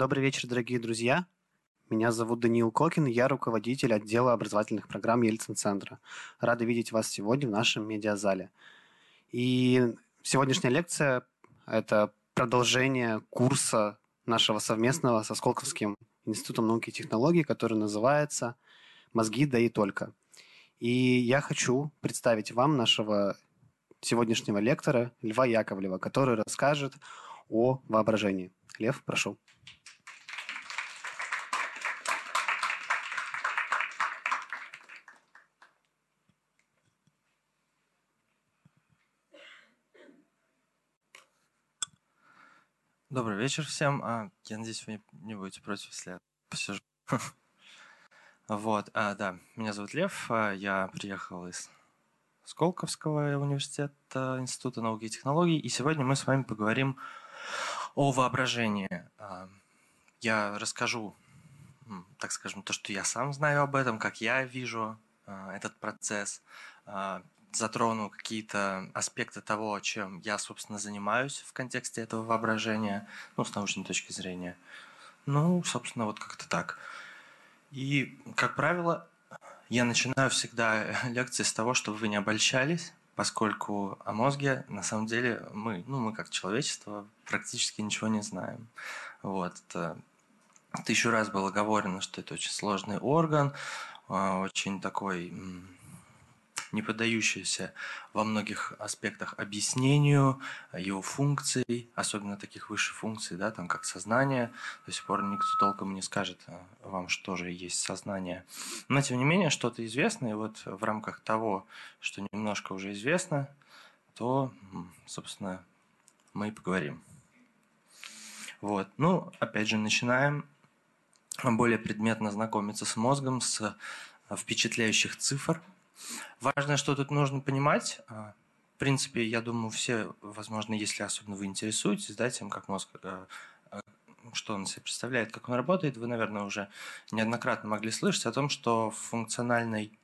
Добрый вечер, дорогие друзья. Меня зовут Даниил Кокин, я руководитель отдела образовательных программ Ельцин-центра. Рада видеть вас сегодня в нашем медиазале. И сегодняшняя лекция – это продолжение курса нашего совместного со Сколковским институтом науки и технологий, который называется «Мозги, да и только». И я хочу представить вам нашего сегодняшнего лектора Льва Яковлева, который расскажет о воображении. Лев, прошу. Добрый вечер всем. А, я надеюсь, вы не будете против, если я посижу. Вот, а, да, меня зовут Лев, а, я приехал из Сколковского университета Института науки и технологий, и сегодня мы с вами поговорим о воображении. А, я расскажу, так скажем, то, что я сам знаю об этом, как я вижу а, этот процесс, затрону какие-то аспекты того, чем я, собственно, занимаюсь в контексте этого воображения, ну, с научной точки зрения. Ну, собственно, вот как-то так. И, как правило, я начинаю всегда лекции с того, чтобы вы не обольщались, поскольку о мозге на самом деле мы, ну мы как человечество практически ничего не знаем. Вот. Тысячу раз было говорено, что это очень сложный орган, а, очень такой не поддающаяся во многих аспектах объяснению его функций, особенно таких высших функций, да, там как сознание. До сих пор никто толком не скажет э, вам, что же есть сознание. Но тем не менее, что-то известно, и вот в рамках того, что немножко уже известно, то, собственно, мы и поговорим. Вот. Ну, опять же, начинаем более предметно знакомиться с мозгом, с впечатляющих цифр – Важно, что тут нужно понимать. А, в принципе, я думаю, все, возможно, если особенно вы интересуетесь, да, тем, как мозг, э, э, что он себе представляет, как он работает, вы, наверное, уже неоднократно могли слышать о том, что функциональной,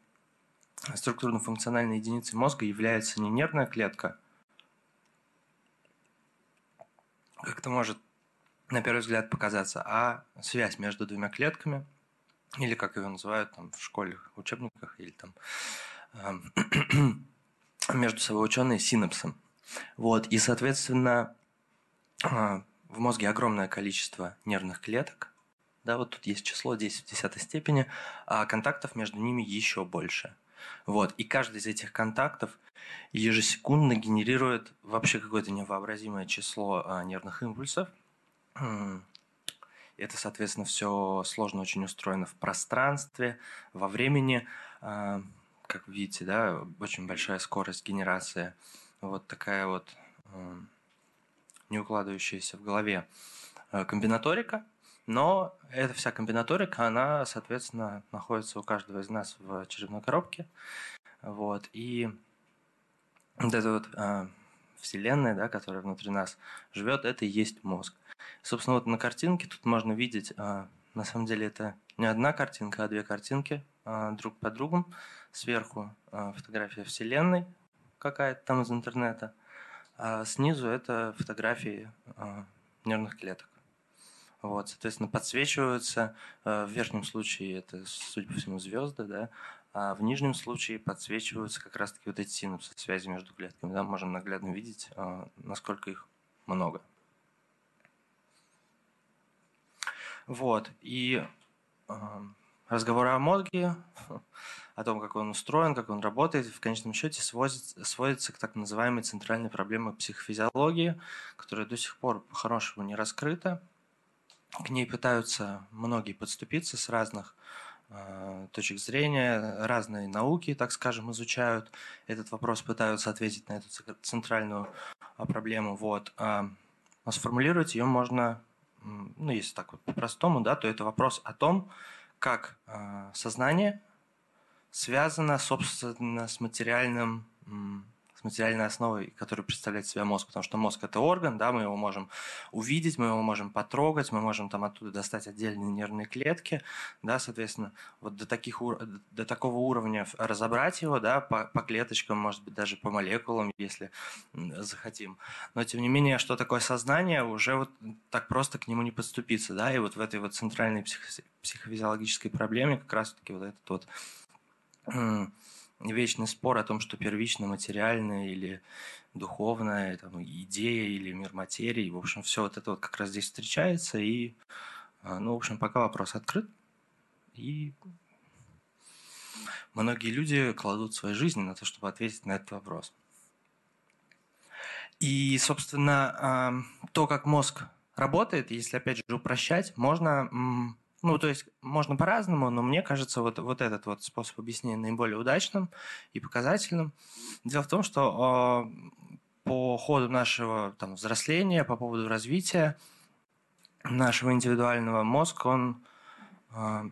структурно-функциональной единицей мозга является не нервная клетка, как это может на первый взгляд показаться, а связь между двумя клетками, или как ее называют там в школьных учебниках, или там между собой ученые синапсом. Вот, и, соответственно, а, в мозге огромное количество нервных клеток, да, вот тут есть число 10 в десятой степени, а контактов между ними еще больше. Вот, и каждый из этих контактов ежесекундно генерирует вообще какое-то невообразимое число а, нервных импульсов. Это, соответственно, все сложно очень устроено в пространстве, во времени. А, как видите, да, очень большая скорость генерации. Вот такая вот не укладывающаяся в голове э, комбинаторика. Но эта вся комбинаторика, она, соответственно, находится у каждого из нас в черепной коробке. Вот. И вот эта вот э, вселенная, да, которая внутри нас живет, это и есть мозг. Собственно, вот на картинке тут можно видеть, э, на самом деле это не одна картинка, а две картинки э, друг по другу сверху а, фотография Вселенной какая-то там из интернета, а снизу это фотографии а, нервных клеток. Вот, соответственно, подсвечиваются, в верхнем случае это, судя по всему, звезды, да, а в нижнем случае подсвечиваются как раз-таки вот эти синапсы, связи между клетками. Да, можем наглядно видеть, насколько их много. Вот, и разговоры о мозге о том, как он устроен, как он работает, в конечном счете сводится, сводится к так называемой центральной проблеме психофизиологии, которая до сих пор по-хорошему не раскрыта. К ней пытаются многие подступиться с разных точек зрения, разные науки, так скажем, изучают этот вопрос, пытаются ответить на эту центральную а, проблему. Вот. А, но сформулировать ее можно, ну, если так вот по-простому, да, то это вопрос о том, как сознание связано, собственно, с материальным, материальной основой, которую представляет себя мозг, потому что мозг это орган, да, мы его можем увидеть, мы его можем потрогать, мы можем там оттуда достать отдельные нервные клетки, да, соответственно, вот до, таких, до такого уровня разобрать его, да, по, по клеточкам, может быть, даже по молекулам, если захотим. Но, тем не менее, что такое сознание, уже вот так просто к нему не подступиться, да, и вот в этой вот центральной психо психофизиологической проблеме как раз-таки вот этот вот вечный спор о том, что первично материальное или духовная там, идея или мир материи. В общем, все вот это вот как раз здесь встречается. И, а, ну, в общем, пока вопрос открыт. И многие люди кладут свои жизни на то, чтобы ответить на этот вопрос. И, собственно, то, как мозг работает, если, опять же, упрощать, можно ну, то есть можно по-разному, но мне кажется, вот, вот этот вот способ объяснения наиболее удачным и показательным. Дело в том, что э, по ходу нашего там, взросления, по поводу развития нашего индивидуального мозга, он э,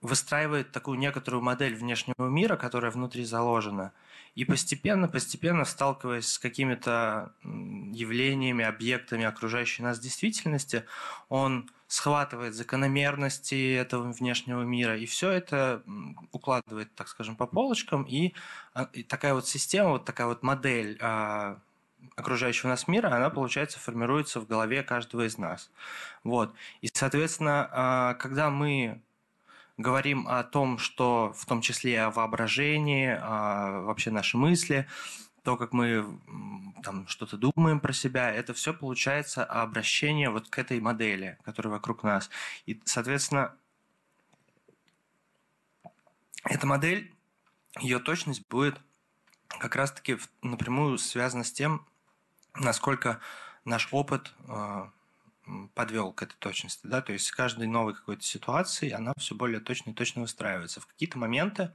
выстраивает такую некоторую модель внешнего мира, которая внутри заложена. И постепенно, постепенно, сталкиваясь с какими-то явлениями, объектами окружающей нас действительности, он схватывает закономерности этого внешнего мира, и все это укладывает, так скажем, по полочкам, и, а, и такая вот система, вот такая вот модель а, окружающего нас мира, она, получается, формируется в голове каждого из нас. Вот. И, соответственно, а, когда мы говорим о том, что в том числе о воображении, о вообще наши мысли, то, как мы там что-то думаем про себя, это все получается обращение вот к этой модели, которая вокруг нас. И, соответственно, эта модель, ее точность будет как раз-таки напрямую связана с тем, насколько наш опыт э, подвел к этой точности. Да? То есть с каждой новой какой-то ситуации она все более точно и точно выстраивается. В какие-то моменты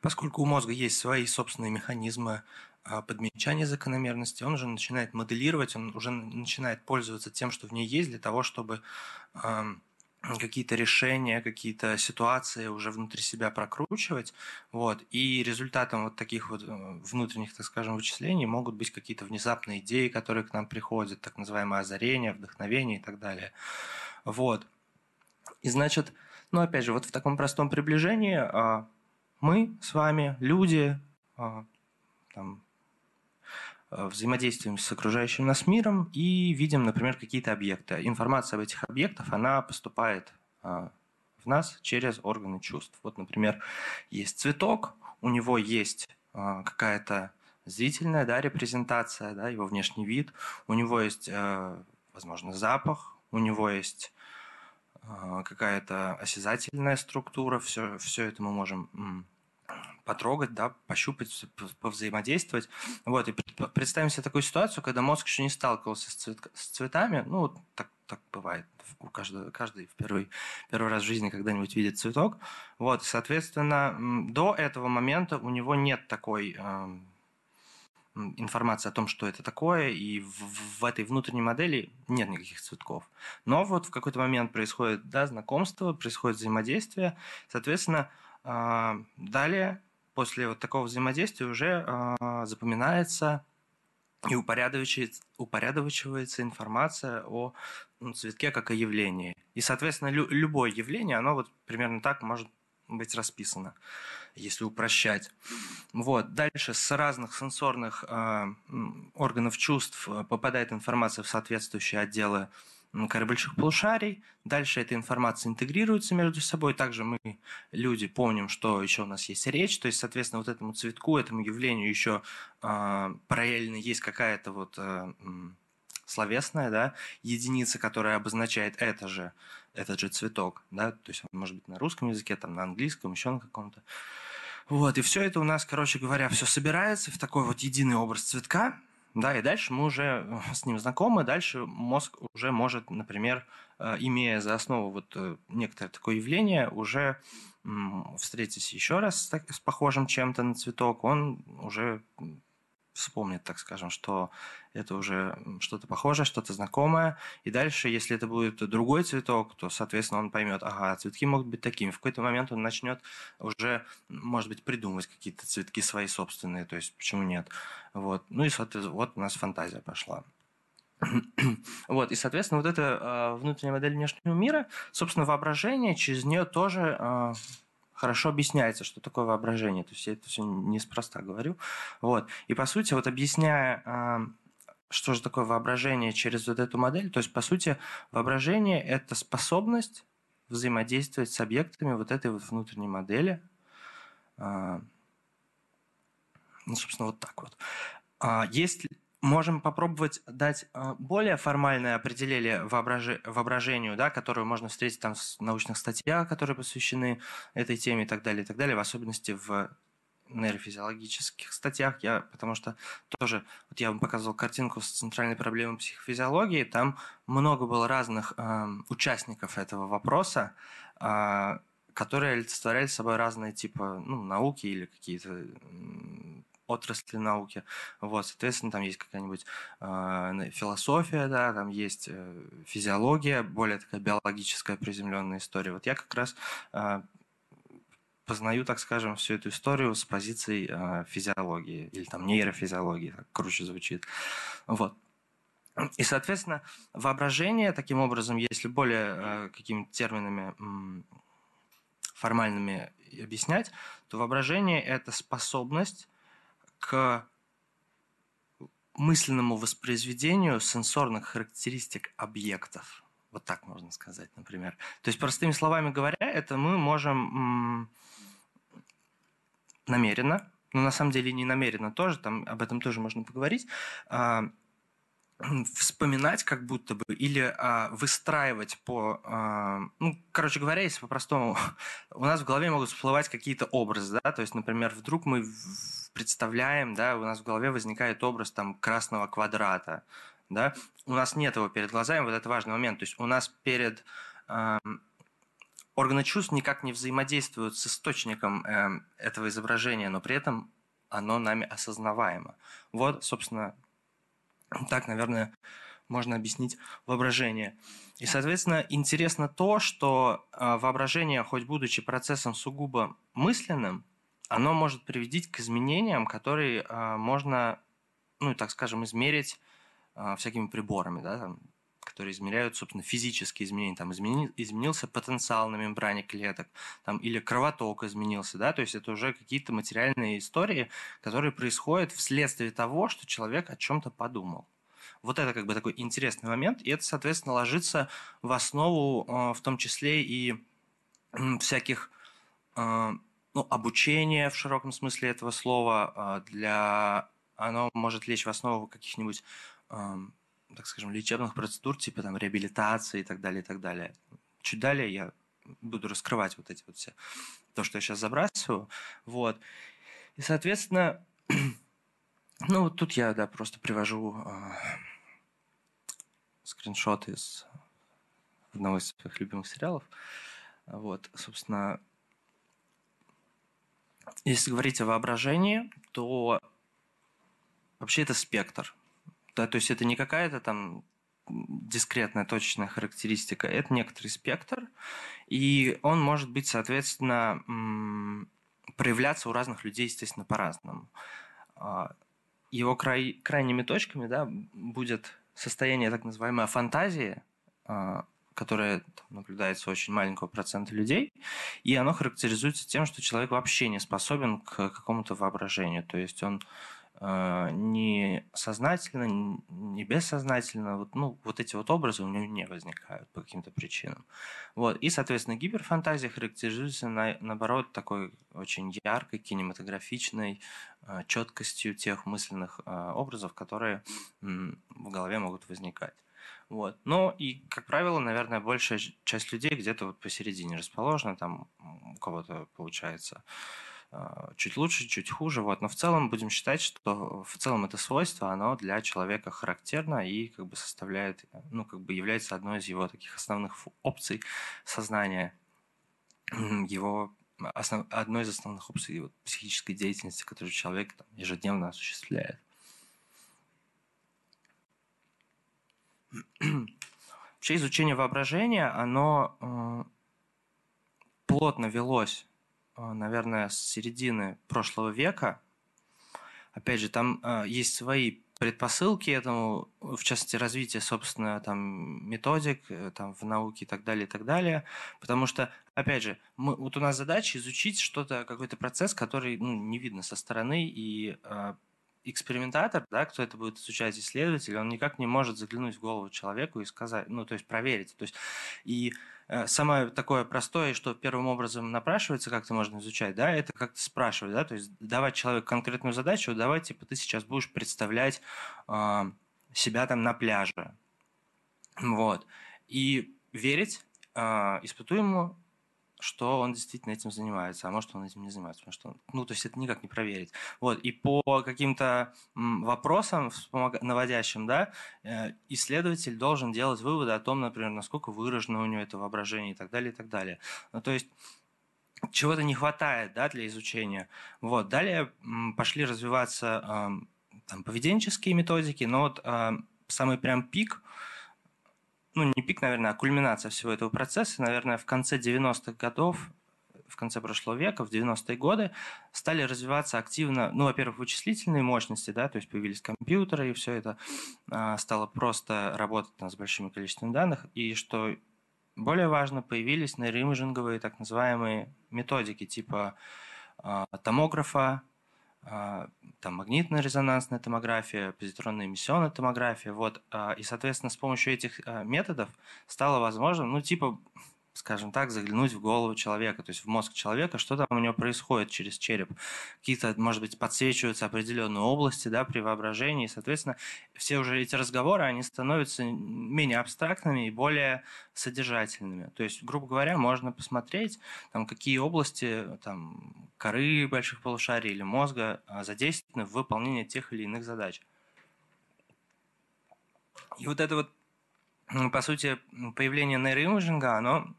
Поскольку у мозга есть свои собственные механизмы а, подмечания закономерности, он уже начинает моделировать, он уже начинает пользоваться тем, что в ней есть, для того, чтобы какие-то решения, какие-то ситуации уже внутри себя прокручивать. Вот. И результатом вот таких вот э, внутренних, так скажем, вычислений могут быть какие-то внезапные идеи, которые к нам приходят, так называемое озарение, вдохновение и так далее. Вот. И значит, ну опять же, вот в таком простом приближении а, мы с вами, люди, а, там, а, взаимодействуем с окружающим нас миром и видим, например, какие-то объекты. Информация об этих объектах, она поступает а, в нас через органы чувств. Вот, например, есть цветок, у него есть какая-то зрительная да, репрезентация, да, его внешний вид, у него есть, возможно, запах, у него есть а, какая-то осязательная структура, все, все это мы можем потрогать, да, пощупать, повзаимодействовать. Вот, и представим себе такую ситуацию, когда мозг еще не сталкивался с, цвет, с цветами, ну, так, так бывает, у каждого, каждый в первый, первый раз в жизни когда-нибудь видит цветок. Вот, соответственно, до этого момента у него нет такой информации о том, что это такое, и в, в этой внутренней модели нет никаких цветков. Но вот в какой-то момент происходит да, знакомство, происходит взаимодействие, соответственно, э, далее после вот такого взаимодействия уже э, запоминается и упорядочивается, упорядочивается информация о ну, цветке как о явлении. И, соответственно, лю- любое явление, оно вот примерно так может быть расписано если упрощать. Вот. Дальше с разных сенсорных э, органов чувств э, попадает информация в соответствующие отделы коры больших полушарий. Дальше эта информация интегрируется между собой. Также мы, люди, помним, что еще у нас есть речь. То есть, соответственно, вот этому цветку, этому явлению еще э, параллельно есть какая-то вот э, словесная да, единица, которая обозначает это же, этот же цветок. Да? То есть он может быть на русском языке, там, на английском, еще на каком-то. Вот, и все это у нас, короче говоря, все собирается в такой вот единый образ цветка, да, и дальше мы уже э, с ним знакомы, дальше мозг уже может, например, э, имея за основу вот э, некоторое такое явление, уже встретиться еще раз с, с похожим чем-то на цветок, он уже вспомнит, так скажем, что это уже что-то похожее, что-то знакомое. И дальше, если это будет другой цветок, то, соответственно, он поймет, ага, цветки могут быть такими. В какой-то момент он начнет уже, может быть, придумывать какие-то цветки свои собственные, то есть почему нет. Вот. Ну и, вот у нас фантазия пошла. Вот, и, соответственно, вот эта э, внутренняя модель внешнего мира, собственно, воображение, через нее тоже э, хорошо объясняется, что такое воображение. То есть я это все неспроста говорю. Вот. И по сути, вот объясняя, а, что же такое воображение через вот эту модель, то есть по сути воображение – это способность взаимодействовать с объектами вот этой вот внутренней модели. А, ну, собственно, вот так вот. А, есть можем попробовать дать а, более формальное определение воображению, да, которое можно встретить там в научных статьях, которые посвящены этой теме и так далее, и так далее, в особенности в нейрофизиологических статьях, я, потому что тоже, вот я вам показывал картинку с центральной проблемой психофизиологии, там много было разных э, участников этого вопроса, э, которые олицетворяли собой разные типа ну, науки или какие-то отрасли науки. Вот, соответственно, там есть какая-нибудь э, философия, да, там есть э, физиология, более такая биологическая приземленная история. Вот я как раз э, познаю, так скажем, всю эту историю с позиции э, физиологии или там нейрофизиологии, так круче звучит. Вот. И, соответственно, воображение таким образом, если более э, какими-то терминами формальными объяснять, то воображение – это способность к мысленному воспроизведению сенсорных характеристик объектов. Вот так можно сказать, например. То есть, простыми словами говоря, это мы можем намеренно, но на самом деле не намеренно тоже, там об этом тоже можно поговорить, а, вспоминать как будто бы или а, выстраивать по... А, ну, короче говоря, если по-простому, у нас в голове могут всплывать какие-то образы, да, то есть, например, вдруг мы представляем, да, у нас в голове возникает образ там красного квадрата, да, у нас нет его перед глазами, вот это важный момент, то есть у нас перед... А, органы чувств никак не взаимодействуют с источником э, этого изображения, но при этом оно нами осознаваемо. Вот, собственно, так, наверное, можно объяснить воображение. И, соответственно, интересно то, что а, воображение, хоть будучи процессом сугубо мысленным, оно может привести к изменениям, которые а, можно, ну, так скажем, измерить а, всякими приборами, да, там, которые измеряют, собственно, физические изменения. Там измени, изменился потенциал на мембране клеток, там, или кровоток изменился, да, то есть это уже какие-то материальные истории, которые происходят вследствие того, что человек о чем-то подумал. Вот это как бы такой интересный момент, и это, соответственно, ложится в основу, а, в том числе и всяких а, ну, обучения в широком смысле этого слова, а, для оно может лечь в основу каких-нибудь так скажем, лечебных процедур, типа там реабилитации и так далее, и так далее. Чуть далее я буду раскрывать вот эти вот все, то, что я сейчас забрасываю. Вот. И, соответственно, ну, вот тут я, да, просто привожу э, скриншот из одного из своих любимых сериалов. Вот, собственно, если говорить о воображении, то вообще это спектр. Да, то есть это не какая-то там дискретная точечная характеристика, это некоторый спектр, и он может быть, соответственно, проявляться у разных людей, естественно, по-разному. А, его край, крайними точками да, будет состояние так называемой фантазии, а, которое наблюдается у очень маленького процента людей, и оно характеризуется тем, что человек вообще не способен к какому-то воображению. То есть он не сознательно, не бессознательно, вот, ну, вот эти вот образы у него не возникают по каким-то причинам. Вот. И, соответственно, гиперфантазия характеризуется, на, наоборот, такой очень яркой, кинематографичной а, четкостью тех мысленных а, образов, которые в голове могут возникать. Вот. Но и, как правило, наверное, большая часть людей где-то вот посередине расположена, там у кого-то получается а, а, чуть лучше, чуть хуже. Вот. Но в целом будем считать, что в целом это свойство, оно для человека характерно и как бы составляет, э, ну, как бы является одной из его таких основных опций сознания, его основ, одной из основных опций его психической деятельности, которую человек там, ежедневно осуществляет. Вообще изучение воображения, оно э, плотно велось наверное, с середины прошлого века. Опять же, там э, есть свои предпосылки этому, в частности, развитие, собственно, там, методик э, там, в науке и так далее, и так далее. Потому что, опять же, мы, вот у нас задача изучить что-то, какой-то процесс, который ну, не видно со стороны, и э, экспериментатор, да, кто это будет изучать, исследователь, он никак не может заглянуть в голову человеку и сказать, ну, то есть проверить. То есть, и самое такое простое, что первым образом напрашивается, как-то можно изучать, да, это как-то спрашивать, да, то есть давать человеку конкретную задачу, давай, типа, ты сейчас будешь представлять э, себя там на пляже, вот, и верить э, испытуемому что он действительно этим занимается, а может он этим не занимается, потому что, ну, то есть это никак не проверить. Вот, и по каким-то вопросам наводящим, да, э, исследователь должен делать выводы о том, например, насколько выражено у него это воображение и так далее, и так далее. Ну, то есть чего-то не хватает, да, для изучения. Вот, далее пошли развиваться там, поведенческие методики, но вот самый прям пик – ну, не пик, наверное, а кульминация всего этого процесса, наверное, в конце 90-х годов, в конце прошлого века, в 90-е годы, стали развиваться активно, ну, во-первых, вычислительные мощности, да, то есть появились компьютеры, и все это а, стало просто работать там, с большими количествами данных, и что более важно, появились нейроимиджинговые так называемые методики типа а, томографа, там магнитно-резонансная томография, позитронная эмиссионная томография, вот, а, и, соответственно, с помощью этих а, методов стало возможно, ну, типа, скажем так, заглянуть в голову человека, то есть в мозг человека, что там у него происходит через череп. Какие-то, может быть, подсвечиваются определенные области да, при воображении, и, соответственно, все уже эти разговоры, они становятся менее абстрактными и более содержательными. То есть, грубо говоря, можно посмотреть, там, какие области там, коры больших полушарий или мозга а, задействованы в выполнении тех или иных задач. И вот это вот, по сути, появление нейроимиджинга, оно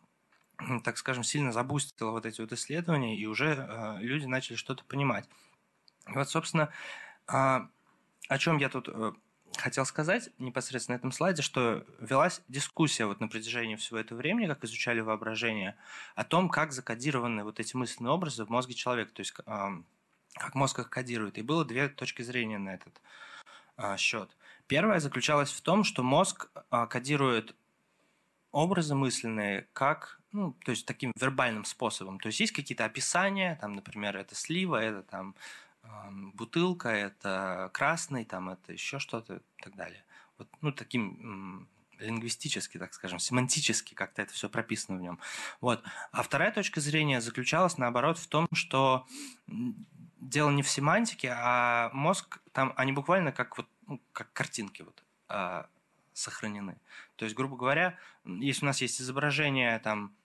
так скажем, сильно забустила вот эти вот исследования, и уже э, люди начали что-то понимать. И вот, собственно, э, о чем я тут э, хотел сказать непосредственно на этом слайде, что велась дискуссия вот на протяжении всего этого времени, как изучали воображение, о том, как закодированы вот эти мысленные образы в мозге человека, то есть как мозг их кодирует. И было две точки зрения на этот э, счет. Первая заключалась в том, что мозг э, кодирует образы мысленные как ну, то есть таким вербальным способом. То есть есть какие-то описания, там, например, это слива, это там бутылка, это красный, там, это еще что-то и так далее. Вот, ну, таким лингвистически, так скажем, семантически как-то это все прописано в нем. Вот. А вторая точка зрения заключалась, наоборот, в том, что дело не в семантике, а мозг там, они буквально как вот, ну, как картинки вот, а, сохранены. То есть, грубо говоря, если у нас есть изображение там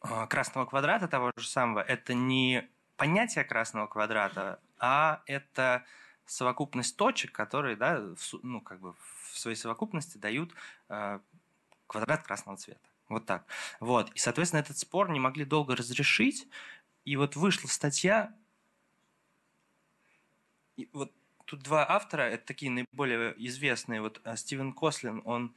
а, красного квадрата того же самого, это не понятие красного квадрата, а это совокупность точек, которые, да, в, ну, как бы в своей совокупности дают э, квадрат красного цвета. Вот так. Вот. И, соответственно, этот спор не могли долго разрешить. И вот вышла статья. И вот тут два автора, это такие наиболее известные. Вот а, Стивен Кослин, он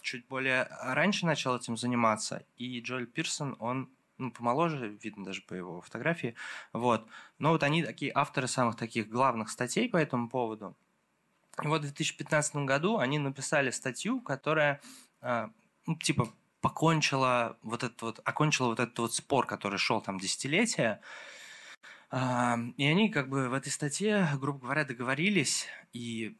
чуть более раньше начал этим заниматься, и Джоэль Пирсон, он ну, помоложе, видно даже по его фотографии, вот. Но вот они такие авторы самых таких главных статей по этому поводу. И вот в 2015 году они написали статью, которая, а, ну, типа, покончила вот этот вот, окончила вот этот вот спор, который шел там десятилетия, и они как бы в этой статье, грубо говоря, договорились и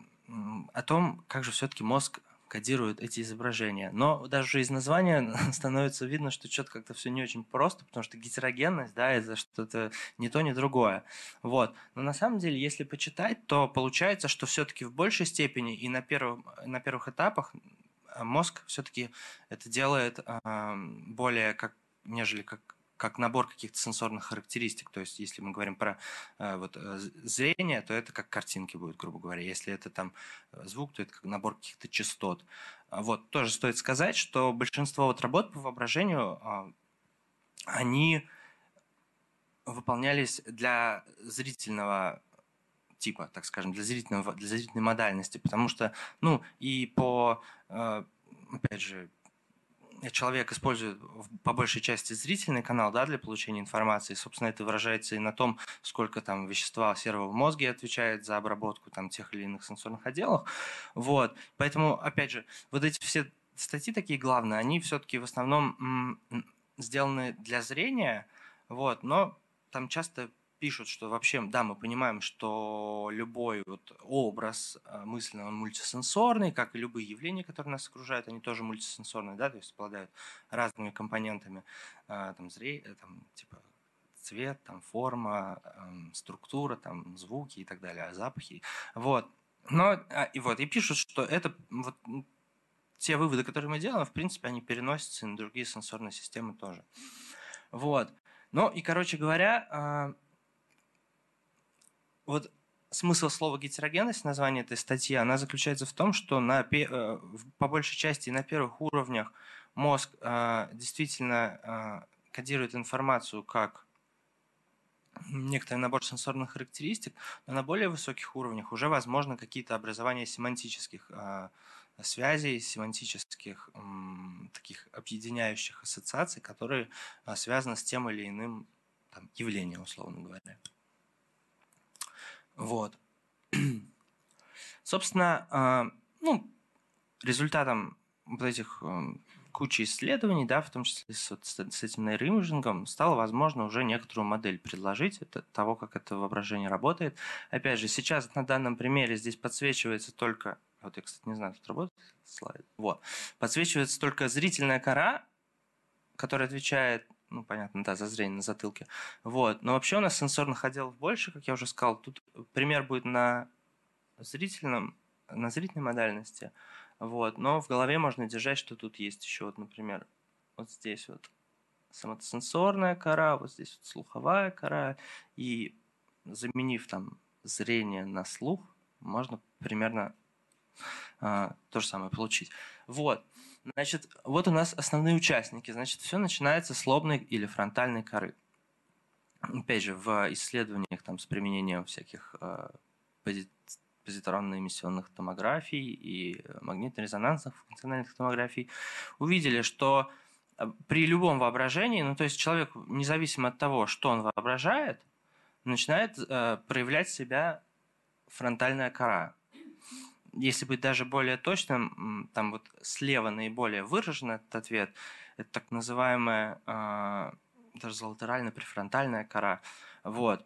о том, как же все-таки мозг кодирует эти изображения. Но даже из названия становится видно, что что-то как-то все не очень просто, потому что гетерогенность, да, это что-то не то, не другое. Вот. Но на самом деле, если почитать, то получается, что все-таки в большей степени и на, первом, на первых этапах мозг все-таки это делает э, более как нежели как как набор каких-то сенсорных характеристик. То есть, если мы говорим про э, вот, э, зрение, то это как картинки будут, грубо говоря. Если это там э, звук, то это как набор каких-то частот. А вот, тоже стоит сказать, что большинство вот работ по воображению, э, они выполнялись для зрительного типа, так скажем, для, зрительного, для зрительной модальности, потому что, ну, и по, опять же, человек использует по большей части зрительный канал да, для получения информации. Собственно, это выражается и на том, сколько там вещества серого в мозге отвечает за обработку там, тех или иных сенсорных отделов. Вот. Поэтому, опять же, вот эти все статьи такие главные, они все-таки в основном сделаны для зрения, вот, но там часто пишут, что вообще, да, мы понимаем, что любой вот образ э, мысленный, он мультисенсорный, как и любые явления, которые нас окружают, они тоже мультисенсорные, да, то есть обладают разными компонентами, э, там, зрение, э, там, типа, цвет, там, форма, эм, структура, там, звуки и так далее, запахи, вот. Но, а, и вот, и пишут, что это вот те выводы, которые мы делаем, в принципе, они переносятся на другие сенсорные системы тоже. Вот. Ну и, короче говоря, вот смысл слова гетерогенность, название этой статьи, она заключается в том, что на, э, по большей части на первых уровнях мозг э, действительно э, кодирует информацию как некоторый набор сенсорных характеристик, но на более высоких уровнях уже возможно какие-то образования семантических связей, семантических таких объединяющих ассоциаций, которые связаны с тем или иным там, явлением, условно говоря. Вот. Собственно, а, ну, результатом вот этих эм, кучи исследований, да, в том числе с, с этим нейроимиджингом, стало возможно уже некоторую модель предложить это, того, как это воображение работает. Опять же, сейчас на данном примере здесь подсвечивается только, вот я, кстати, не знаю, тут работает слайд, вот, подсвечивается только зрительная кора, которая отвечает ну, понятно, да, за зрение на затылке. Вот. Но вообще у нас сенсорных отделов больше, как я уже сказал. Тут пример будет на зрительном, на зрительной модальности. Вот. Но в голове можно держать, что тут есть еще, вот, например, вот здесь вот соматосенсорная кора, вот здесь вот слуховая кора. И заменив там зрение на слух, можно примерно а, то же самое получить. Вот. Значит, вот у нас основные участники. Значит, все начинается с лобной или фронтальной коры. Опять же, в исследованиях там, с применением всяких э, позитронно-эмиссионных томографий и магнитно-резонансных функциональных томографий увидели, что э, при любом воображении, ну то есть человек, независимо от того, что он воображает, начинает э, проявлять себя фронтальная кора если быть даже более точным, там вот слева наиболее выражен этот ответ, это так называемая э, даже золотерально-префронтальная кора. Вот.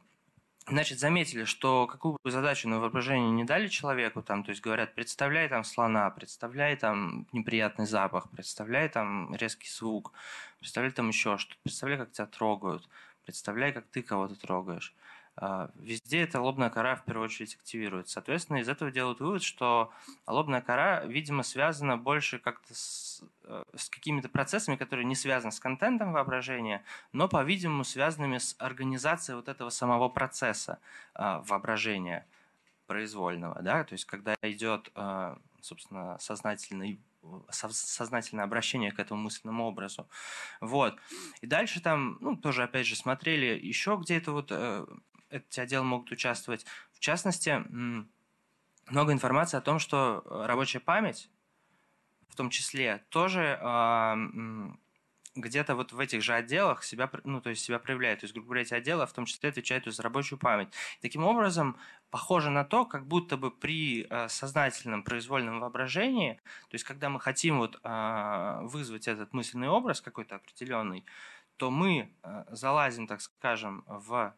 Значит, заметили, что какую бы задачу на воображение не дали человеку, там, то есть говорят, представляй там слона, представляй там неприятный запах, представляй там резкий звук, представляй там еще что-то, представляй, как тебя трогают, представляй, как ты кого-то трогаешь. А, везде эта лобная кора в первую очередь активируется. Соответственно, из этого делают вывод, что лобная кора, видимо, связана больше как-то с, э, с какими-то процессами, которые не связаны с контентом воображения, но, по-видимому, связанными с организацией вот этого самого процесса а, воображения произвольного. Да? То есть, когда идет, а, собственно, сознательный сознательное обращение к этому мысленному образу. Вот. И дальше там, ну, тоже, опять же, смотрели еще где-то вот э, эти отделы могут участвовать. В частности, много информации о том, что э, рабочая память, в том числе, тоже а, где-то вот в этих же отделах себя, ну, то есть себя проявляет. То есть, грубо говоря, эти отделы в том числе отвечают за рабочую память. Таким образом, похоже на то, как будто бы при э, сознательном произвольном воображении, то есть когда мы хотим вот а, вызвать этот мысленный образ какой-то определенный, то мы э, залазим, так скажем, в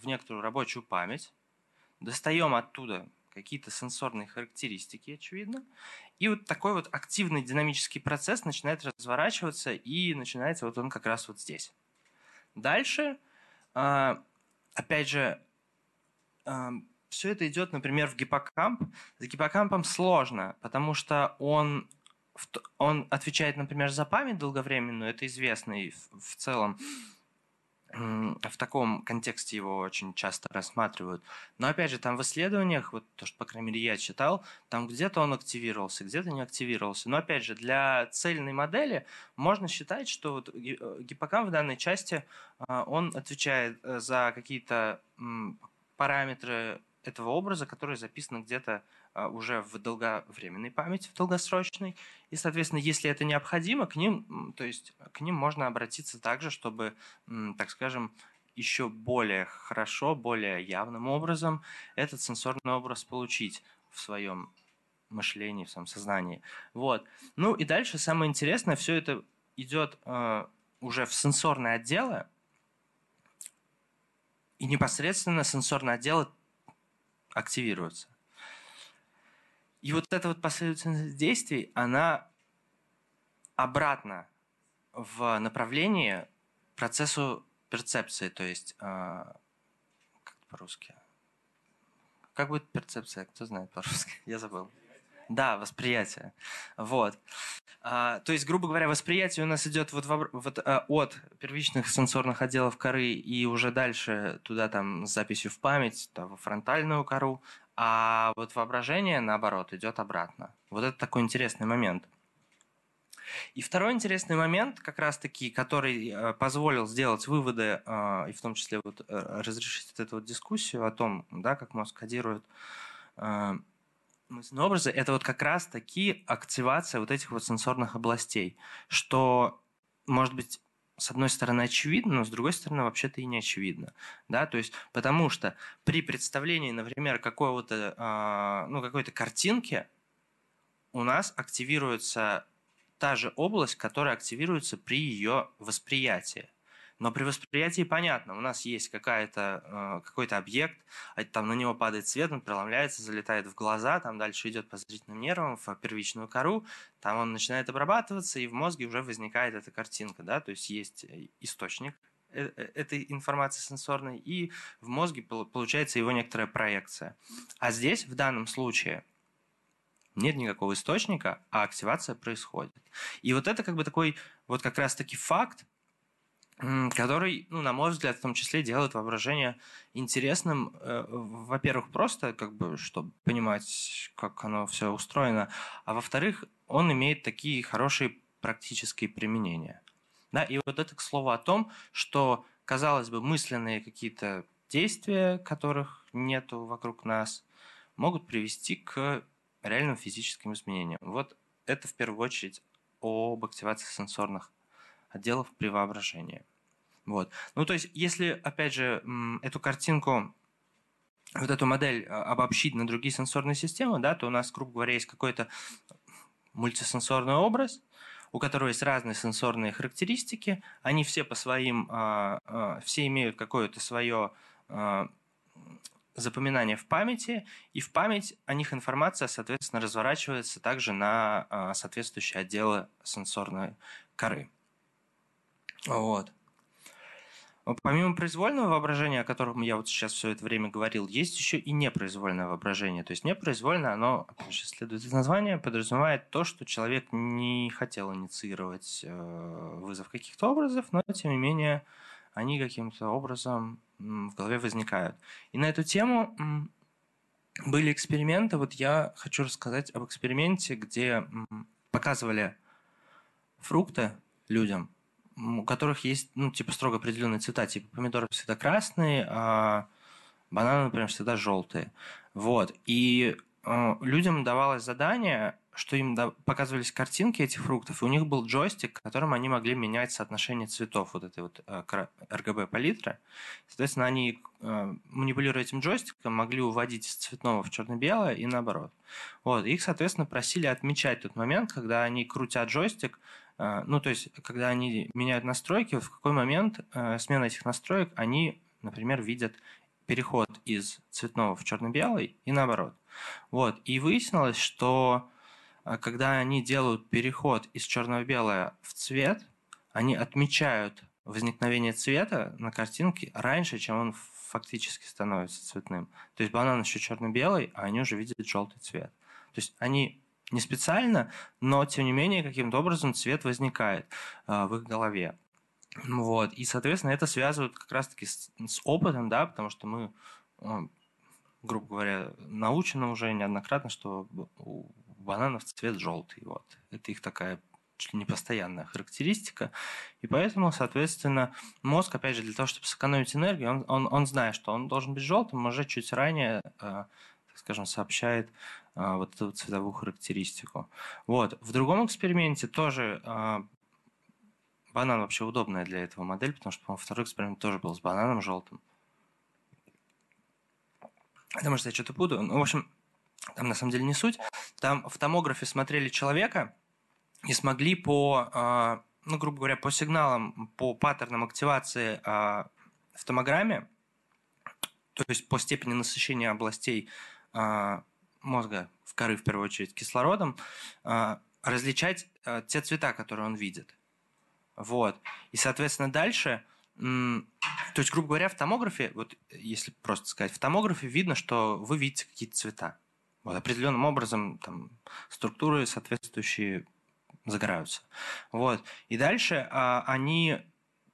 в некоторую рабочую память, достаем оттуда какие-то сенсорные характеристики, очевидно, и вот такой вот активный динамический процесс начинает разворачиваться, и начинается вот он как раз вот здесь. Дальше, а, опять же, а, все это идет, например, в гиппокамп. С гиппокампом сложно, потому что он, он отвечает, например, за память долговременную, это известно и в целом в таком контексте его очень часто рассматривают. Но опять же, там в исследованиях, вот то, что, по крайней мере, я читал, там где-то он активировался, где-то не активировался. Но опять же, для цельной модели можно считать, что вот э, гиппокамп в данной части, а, он отвечает э, за какие-то параметры этого образа, который записан где-то а, уже в долговременной памяти, в долгосрочной. И, соответственно, если это необходимо, к ним, то есть к ним можно обратиться также, чтобы, так скажем, еще более хорошо, более явным образом этот сенсорный образ получить в своем мышлении, в своем сознании. Вот. Ну и дальше самое интересное, все это идет э, уже в сенсорные отделы, и непосредственно сенсорные отделы активируются. И вот эта вот последовательность действий, она обратно в направлении процессу перцепции, то есть э, как по-русски? Как будет перцепция? Кто знает по-русски? Я забыл. Да, восприятие. Вот. А, то есть, грубо говоря, восприятие у нас идет вот, вот а, от первичных сенсорных отделов коры и уже дальше туда там с записью в память, там, во фронтальную кору, а вот воображение, наоборот, идет обратно. Вот это такой интересный момент. И второй интересный момент, как раз-таки, который э, позволил сделать выводы, э, и в том числе вот, э, разрешить вот эту вот дискуссию о том, да, как мозг кодирует мысленные образы, это вот как раз-таки активация вот этих вот сенсорных областей, что, может быть, с одной стороны очевидно, но с другой стороны вообще-то и не очевидно, да, то есть потому что при представлении, например, какого-то, э, ну, какой-то картинки у нас активируется та же область, которая активируется при ее восприятии. Но при восприятии понятно, у нас есть какая-то, э, какой-то объект, а там на него падает свет, он преломляется, залетает в глаза, там дальше идет по зрительным нервам, в первичную кору, там он начинает обрабатываться, и в мозге уже возникает эта картинка, да, то есть есть э, источник э, этой информации сенсорной, и в мозге получается его некоторая проекция. А здесь, в данном случае, нет никакого источника, а активация происходит. И вот это как бы такой вот как раз-таки факт, который, ну, на мой взгляд, в том числе делает воображение интересным, э, во-первых, просто, как бы, чтобы понимать, как оно все устроено, а во-вторых, он имеет такие хорошие практические применения. Да, и вот это к слову о том, что, казалось бы, мысленные какие-то действия, которых нету вокруг нас, могут привести к реальным физическим изменениям. Вот это в первую очередь об активации сенсорных отделов при воображении. Вот. Ну, то есть, если, опять же, эту картинку, вот эту модель а, обобщить на другие сенсорные системы, да, то у нас, грубо говоря, есть какой-то мультисенсорный образ, у которого есть разные сенсорные характеристики, они все по своим, а, а, все имеют какое-то свое запоминание в памяти, и в память о них информация, соответственно, разворачивается также на соответствующие отделы сенсорной коры. Вот. Помимо произвольного воображения, о котором я вот сейчас все это время говорил, есть еще и непроизвольное воображение. То есть непроизвольное, оно, опять же, следует из названия, подразумевает то, что человек не хотел инициировать э, вызов каких-то образов, но, тем не менее, они каким-то образом в голове возникают. И на эту тему были эксперименты. Вот я хочу рассказать об эксперименте, где показывали фрукты людям, у которых есть, ну, типа, строго определенные цвета. Типа, помидоры всегда красные, а бананы, например, всегда желтые. Вот. И э, людям давалось задание, что им показывались картинки этих фруктов, и у них был джойстик, которым они могли менять соотношение цветов вот этой вот э, RGB палитры. Соответственно, они, э, манипулируя этим джойстиком, могли уводить из цветного в черно-белое и наоборот. Вот. Их, соответственно, просили отмечать тот момент, когда они крутят джойстик, ну, то есть, когда они меняют настройки, в какой момент э, смена этих настроек они, например, видят переход из цветного в черно-белый и наоборот. Вот. И выяснилось, что э, когда они делают переход из черно-белого в цвет, они отмечают возникновение цвета на картинке раньше, чем он фактически становится цветным. То есть банан еще черно-белый, а они уже видят желтый цвет. То есть они не специально, но тем не менее каким-то образом цвет возникает э, в их голове. Вот. И, соответственно, это связывают как раз-таки с, с опытом, да, потому что мы, э, грубо говоря, научены уже неоднократно, что у бананов цвет желтый. Вот. Это их такая чуть ли не постоянная характеристика. И поэтому, соответственно, мозг, опять же, для того, чтобы сэкономить энергию, он, он, он знает, что он должен быть желтым, уже чуть ранее, э, скажем, сообщает э, вот эту цветовую характеристику. Вот. В другом эксперименте тоже э, банан вообще удобная для этого модель, потому что, по-моему, второй эксперимент тоже был с бананом желтым. Это, может, я что-то буду. Ну, в общем, там на самом деле не суть. Там в томографе смотрели человека, и смогли по, а, ну, грубо говоря, по сигналам, по паттернам активации а, в томограмме, то есть по степени насыщения областей а, мозга в коры, в первую очередь, кислородом, различать те цвета, которые он видит. Вот. И, соответственно, дальше, то есть, грубо говоря, в томографе, вот если просто сказать, в томографе видно, что вы видите какие-то цвета. Вот определенным образом там структуры соответствующие загораются. Вот. И дальше а, они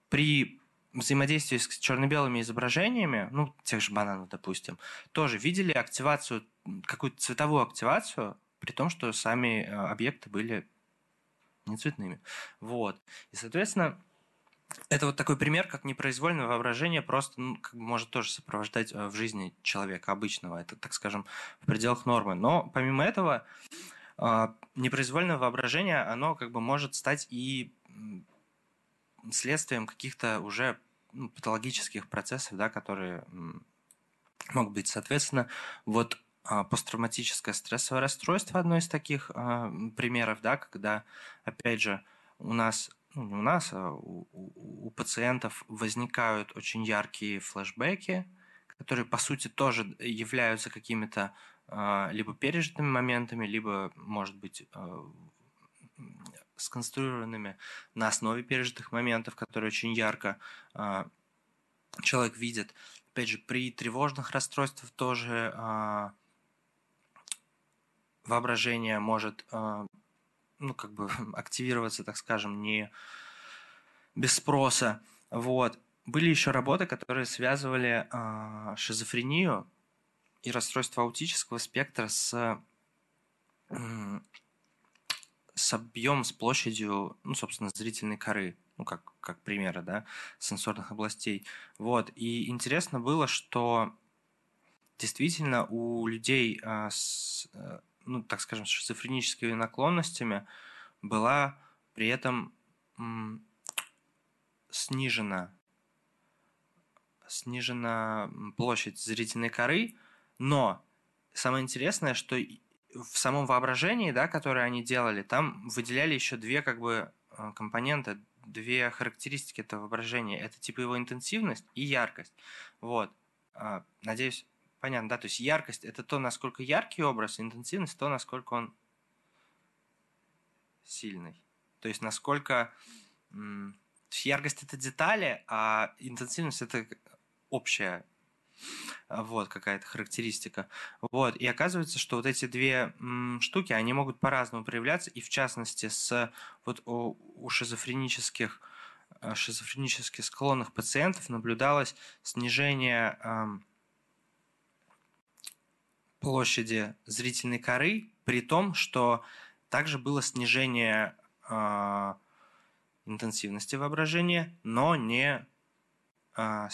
при взаимодействии с черно-белыми изображениями, ну, тех же бананов, допустим, тоже видели активацию, какую-то цветовую активацию, при том, что сами а, объекты были не цветными. Вот. И, соответственно, это вот такой пример, как непроизвольное воображение просто ну, как бы может тоже сопровождать а, в жизни человека обычного. Это, так скажем, в пределах нормы. Но помимо этого, а, непроизвольное воображение, оно как бы может стать и следствием каких-то уже ну, патологических процессов, да, которые могут быть. Соответственно, вот а, посттравматическое стрессовое расстройство одно из таких а, примеров, да, когда, опять же, у нас, ну не у нас, а у, у, у пациентов возникают очень яркие флешбеки, которые, по сути, тоже являются какими-то а, либо пережитыми моментами, либо, может быть, а, сконструированными на основе пережитых моментов, которые очень ярко а, человек видит. Опять же, при тревожных расстройствах тоже воображение может ну, как бы активироваться, так скажем, не без спроса. Вот. Были еще работы, которые связывали шизофрению и расстройство аутического спектра с, с объемом, с площадью, ну, собственно, зрительной коры, ну, как, как примеры, да, сенсорных областей. Вот, и интересно было, что действительно у людей а, с, э, ну, так скажем, с шизофреническими наклонностями была при этом снижена снижена площадь зрительной коры, но самое интересное, что в самом воображении, да, которое они делали, там выделяли еще две как бы э, компоненты, две характеристики этого воображения. Это типа его интенсивность и яркость. Вот. А, надеюсь, понятно, да? То есть яркость – это то, насколько яркий образ, интенсивность – то, насколько он сильный. То есть насколько... То есть яркость – это детали, а интенсивность – это общая а, вот какая-то характеристика. Вот. И оказывается, что вот эти две м, штуки, они могут по-разному проявляться, и в частности с вот у, у шизофренических а, шизофренически склонных пациентов наблюдалось снижение э, площади зрительной коры, при том, что также было снижение э, интенсивности воображения, но не э,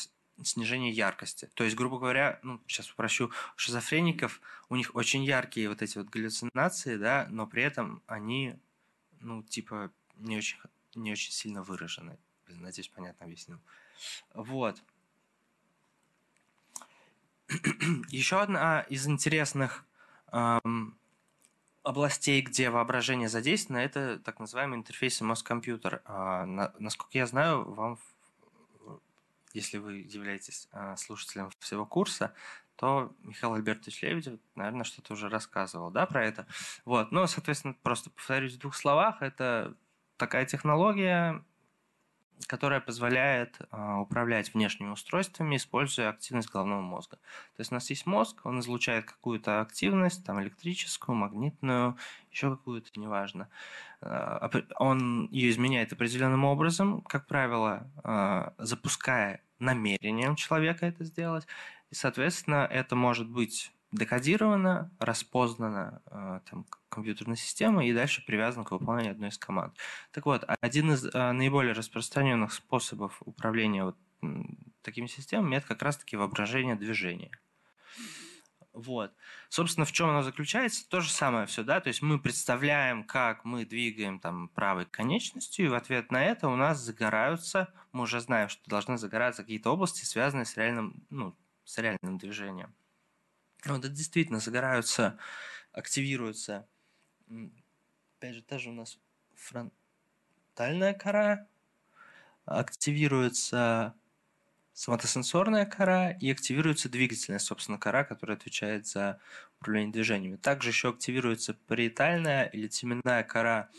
снижение яркости. То есть, грубо говоря, ну, сейчас упрощу, шизофреников, у них очень яркие вот эти вот галлюцинации, да, но при этом они, ну, типа, не очень, не очень сильно выражены. Надеюсь, понятно объяснил. Вот. Еще одна из интересных эм, областей, где воображение задействовано, это так называемый интерфейс мозг-компьютер. А, на, насколько я знаю, вам если вы являетесь а, слушателем всего курса, то Михаил Альбертович Лебедев, наверное, что-то уже рассказывал, да, про это. Вот, ну, соответственно, просто повторюсь в двух словах, это такая технология, которая позволяет э, управлять внешними устройствами, используя активность головного мозга. То есть у нас есть мозг, он излучает какую-то активность, там электрическую, магнитную, еще какую-то, неважно. Э, он ее изменяет определенным образом, как правило, э, запуская намерением человека это сделать. И, соответственно, это может быть декодировано, распознано э, там, компьютерной системой и дальше привязано к выполнению одной из команд. Так вот, один из э, наиболее распространенных способов управления вот такими системами это как раз-таки воображение движения. Вот. Собственно, в чем оно заключается? То же самое все, да, то есть мы представляем, как мы двигаем там правой конечностью, и в ответ на это у нас загораются, мы уже знаем, что должны загораться какие-то области, связанные с реальным, ну, с реальным движением. Вот это действительно загораются, активируются. Опять же, тоже у нас фронтальная кора, активируется соматосенсорная кора и активируется двигательная, собственно, кора, которая отвечает за управление движениями. Также еще активируется париетальная или теменная кора.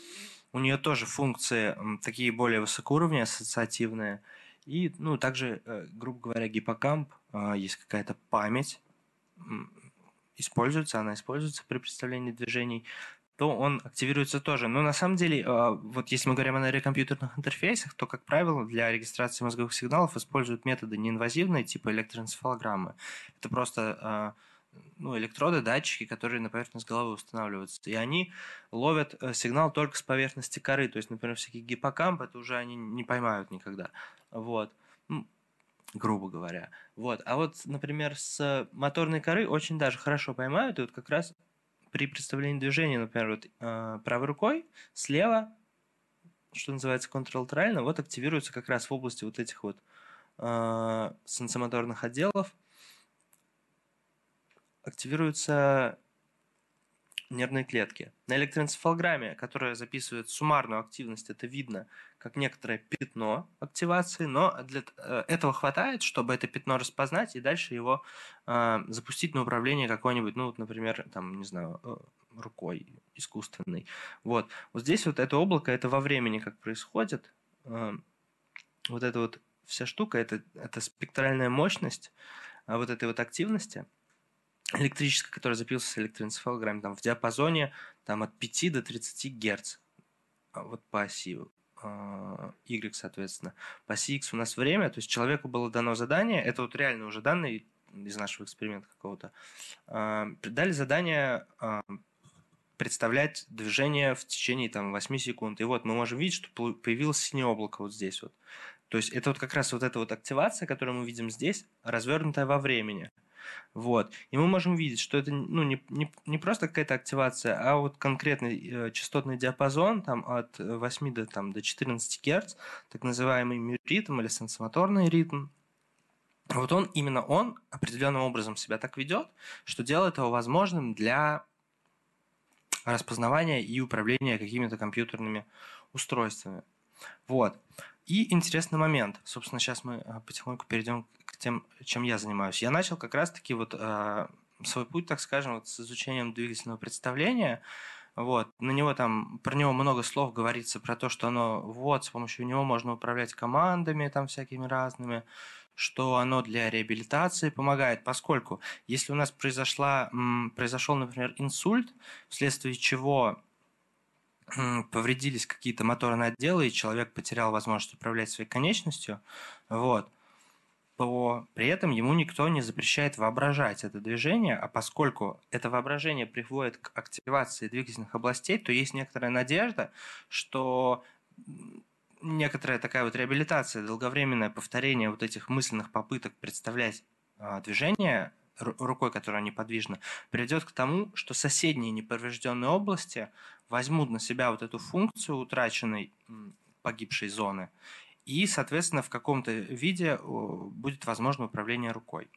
У нее тоже функции такие более высокоуровневые, ассоциативные. И, ну, также, э, грубо говоря, гиппокамп, э, есть какая-то память, используется, она используется при представлении движений то он активируется тоже. Но на самом деле, а, вот если мы говорим о нейрокомпьютерных интерфейсах, то, как правило, для регистрации мозговых сигналов используют методы неинвазивные, типа электроэнцефалограммы. Это просто а, ну, электроды, датчики, которые на поверхность головы устанавливаются. И они ловят э, сигнал только с поверхности коры. То есть, например, всякие гиппокамп, это уже они не поймают никогда. Вот. Грубо говоря. Вот. А вот, например, с моторной коры очень даже хорошо поймают, и вот как раз при представлении движения, например, вот, э, правой рукой слева, что называется контролатерально, вот активируется как раз в области вот этих вот э, сенсомоторных отделов, активируется нервной клетки. На электроэнцефалограмме, которая записывает суммарную активность, это видно как некоторое пятно активации, но для э, этого хватает, чтобы это пятно распознать и дальше его э, запустить на управление какой-нибудь, ну, вот, например, там, не знаю, э, рукой искусственной. Вот. Вот здесь вот это облако, это во времени как происходит. Э, вот эта вот вся штука, это, это спектральная мощность э, вот этой вот активности – электрическая, которая записывается с электроэнцефалограммой, там в диапазоне там, от 5 до 30 Гц. Вот по оси Y, соответственно. По оси X у нас время, то есть человеку было дано задание, это вот реально уже данные из нашего эксперимента какого-то, а, дали задание представлять движение в течение там, 8 секунд. И вот мы можем видеть, что появилось синее облако вот здесь вот. То есть это вот как раз вот эта вот активация, которую мы видим здесь, развернутая во времени. Вот. И мы можем видеть, что это ну, не, не, не просто какая-то активация, а вот конкретный э, частотный диапазон там, от 8 до, там, до 14 Гц, так называемый мюритм или сенсомоторный ритм. Вот он, именно он определенным образом себя так ведет, что делает его возможным для распознавания и управления какими-то компьютерными устройствами. Вот. И интересный момент. Собственно, сейчас мы а, потихоньку перейдем тем, чем я занимаюсь. Я начал как раз-таки вот э, свой путь, так скажем, вот с изучением двигательного представления. Вот. На него там, про него много слов говорится, про то, что оно, вот, с помощью него можно управлять командами там всякими разными, что оно для реабилитации помогает, поскольку если у нас произошла, произошел, например, инсульт, вследствие чего повредились какие-то моторные отделы, и человек потерял возможность управлять своей конечностью, вот, то при этом ему никто не запрещает воображать это движение, а поскольку это воображение приводит к активации двигательных областей, то есть некоторая надежда, что некоторая такая вот реабилитация, долговременное повторение вот этих мысленных попыток представлять а, движение рукой, которая неподвижна, приведет к тому, что соседние неповрежденные области возьмут на себя вот эту функцию утраченной погибшей зоны, и, соответственно, в каком-то виде будет возможно управление рукой.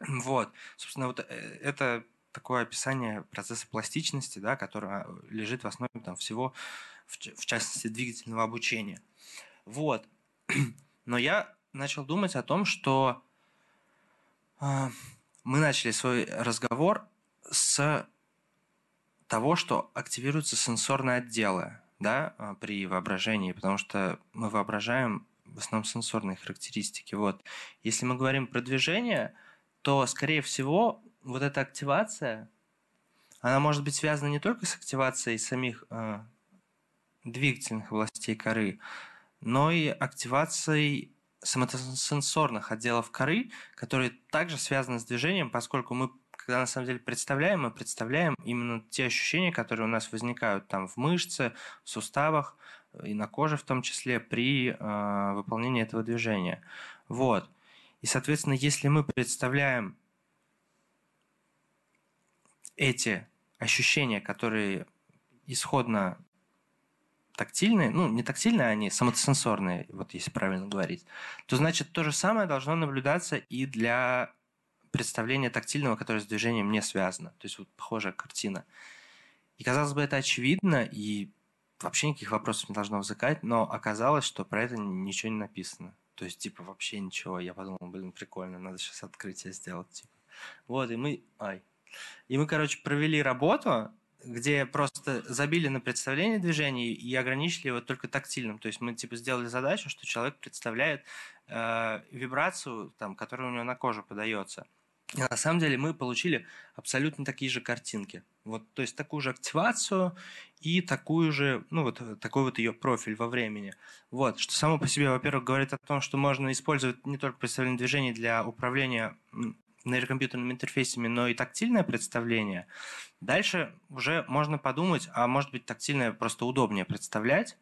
Вот, собственно, вот э, это такое описание процесса пластичности, да, которое лежит в основе там, всего, в, частности, двигательного обучения. Вот. Но я начал думать о том, что э, мы начали свой разговор с того, что активируются сенсорные отделы да, а, при воображении, потому что мы воображаем в основном сенсорные характеристики. Вот. Если мы говорим про движение, то, скорее всего, вот эта активация, она может быть связана не только с активацией самих э, двигательных областей коры, но и активацией соматосенсорных отделов коры, которые также связаны с движением, поскольку мы когда на самом деле представляем, мы представляем именно те ощущения, которые у нас возникают там в мышце, в суставах и на коже в том числе при э, выполнении этого движения. Вот. И, соответственно, если мы представляем эти ощущения, которые исходно тактильные, ну, не тактильные, они самосенсорные, вот если правильно говорить, то значит то же самое должно наблюдаться и для представления тактильного, которое с движением не связано. То есть вот похожая картина. И казалось бы, это очевидно, и вообще никаких вопросов не должно возникать, но оказалось, что про это ничего не написано. То есть, типа, вообще ничего. Я подумал, блин, прикольно, надо сейчас открытие сделать. Типа. Вот, и мы... Ай. И мы, короче, провели работу, где просто забили на представление движений и ограничили его только тактильным. То есть мы типа сделали задачу, что человек представляет э, вибрацию, там, которая у него на коже подается. И на самом деле мы получили абсолютно такие же картинки. Вот, то есть такую же активацию и такую же, ну вот такой вот ее профиль во времени. Вот, что само по себе, во-первых, говорит о том, что можно использовать не только представление движений для управления нейрокомпьютерными интерфейсами, но и тактильное представление. Дальше уже можно подумать, а может быть тактильное просто удобнее представлять,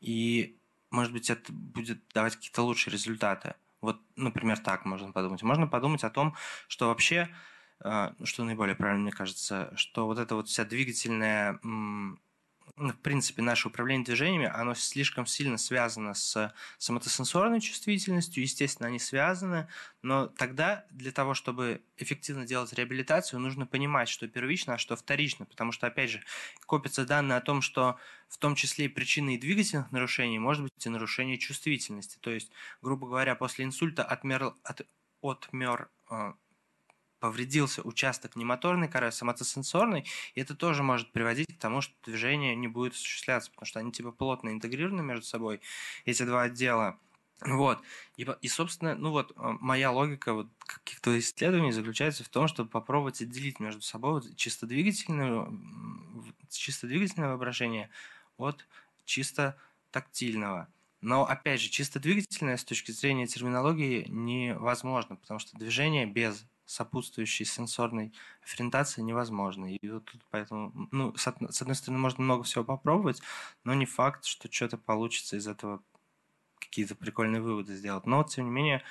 и может быть это будет давать какие-то лучшие результаты. Вот, например, так можно подумать. Можно подумать о том, что вообще, э, что наиболее правильно, мне кажется, что вот эта вот вся двигательная в принципе, наше управление движениями, оно слишком сильно связано с соматосенсорной чувствительностью, естественно, они связаны, но тогда для того, чтобы эффективно делать реабилитацию, нужно понимать, что первично, а что вторично, потому что, опять же, копятся данные о том, что в том числе и причиной двигательных нарушений может быть и нарушение чувствительности, то есть, грубо говоря, после инсульта отмер, от, отмер э, повредился участок немоторной коры, а и это тоже может приводить к тому, что движение не будет осуществляться, потому что они типа плотно интегрированы между собой, эти два отдела. Вот. И, и, собственно, ну вот э, моя логика вот каких-то исследований заключается в том, чтобы попробовать отделить между собой вот чисто двигательное, чисто двигательное воображение от чисто тактильного. Но, опять же, чисто двигательное с точки зрения терминологии невозможно, потому что движение без сопутствующей сенсорной ориентации невозможно. И вот тут поэтому, ну, с, одной стороны, можно много всего попробовать, но не факт, что что-то получится из этого какие-то прикольные выводы сделать. Но, тем не менее,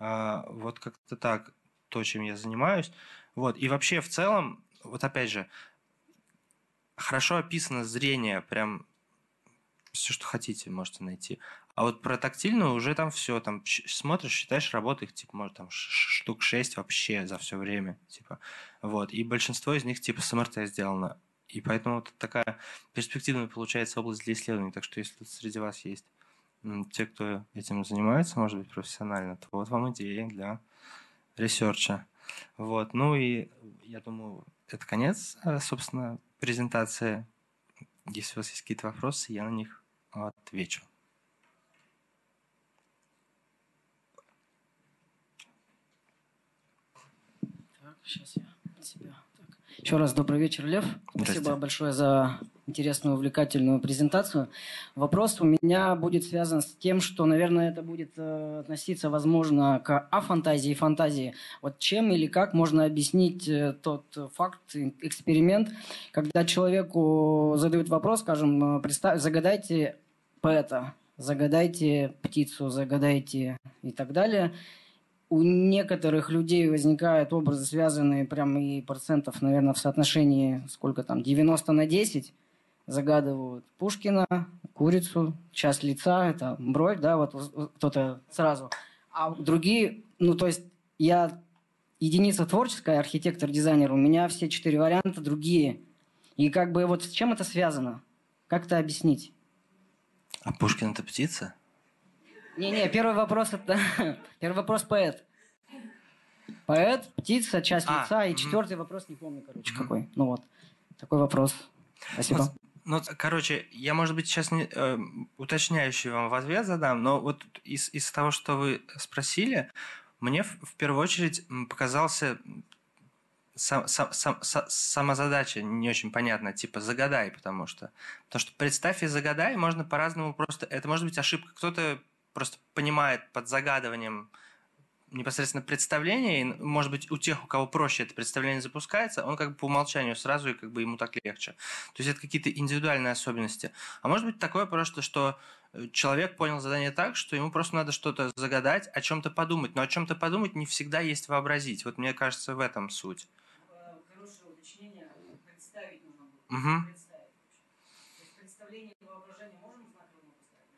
э, вот как-то так, то, чем я занимаюсь. Вот. И вообще, в целом, вот опять же, хорошо описано зрение, прям все, что хотите, можете найти. А вот про тактильную уже там все, там смотришь, считаешь, работы их, типа, может, там штук 6 вообще за все время, типа, вот. И большинство из них, типа, с МРТ сделано. И поэтому вот такая перспективная получается область для исследований. Так что если среди вас есть те, кто этим занимается, может быть, профессионально, то вот вам идея для research а. Вот. Ну и я думаю, это конец, э, собственно, презентации. Если у вас есть какие-то вопросы, я на них отвечу. Сейчас я себя. Так. Еще раз добрый вечер, Лев. Спасибо большое за интересную, увлекательную презентацию. Вопрос у меня будет связан с тем, что, наверное, это будет э, относиться, возможно, к афантазии и фантазии. Вот чем или как можно объяснить э, тот факт, эксперимент, когда человеку задают вопрос, скажем, э, представь, загадайте поэта, загадайте птицу, загадайте и так далее – у некоторых людей возникают образы, связанные прям и процентов, наверное, в соотношении, сколько там, 90 на 10, загадывают Пушкина, курицу, часть лица, это бровь, да, вот кто-то сразу. А другие, ну, то есть я единица творческая, архитектор, дизайнер, у меня все четыре варианта другие. И как бы вот с чем это связано? Как это объяснить? А Пушкин это птица? Не-не, первый вопрос это... Первый вопрос поэт. Поэт, птица, часть а, лица. И четвертый вопрос, не помню, короче, какой. Ну вот, такой вопрос. Спасибо. Ну, короче, я, может быть, сейчас не, э, уточняющий вам в ответ задам, но вот из, из того, что вы спросили, мне в, в первую очередь показался сам, сам, сам, сама задача не очень понятна, типа загадай, потому что. Потому что представь и загадай, можно по-разному просто. Это может быть ошибка. Кто-то просто понимает под загадыванием непосредственно представление, и, может быть, у тех, у кого проще это представление запускается, он как бы по умолчанию сразу, и как бы ему так легче. То есть это какие-то индивидуальные особенности. А может быть такое просто, что э, человек понял задание так, что ему просто надо что-то загадать, о чем-то подумать. Но о чем-то подумать не всегда есть вообразить. Вот мне кажется, в этом суть. Хорошее уточнение. Представить нужно будет. Угу. Представить. То есть представление и воображение можем знак равно поставить?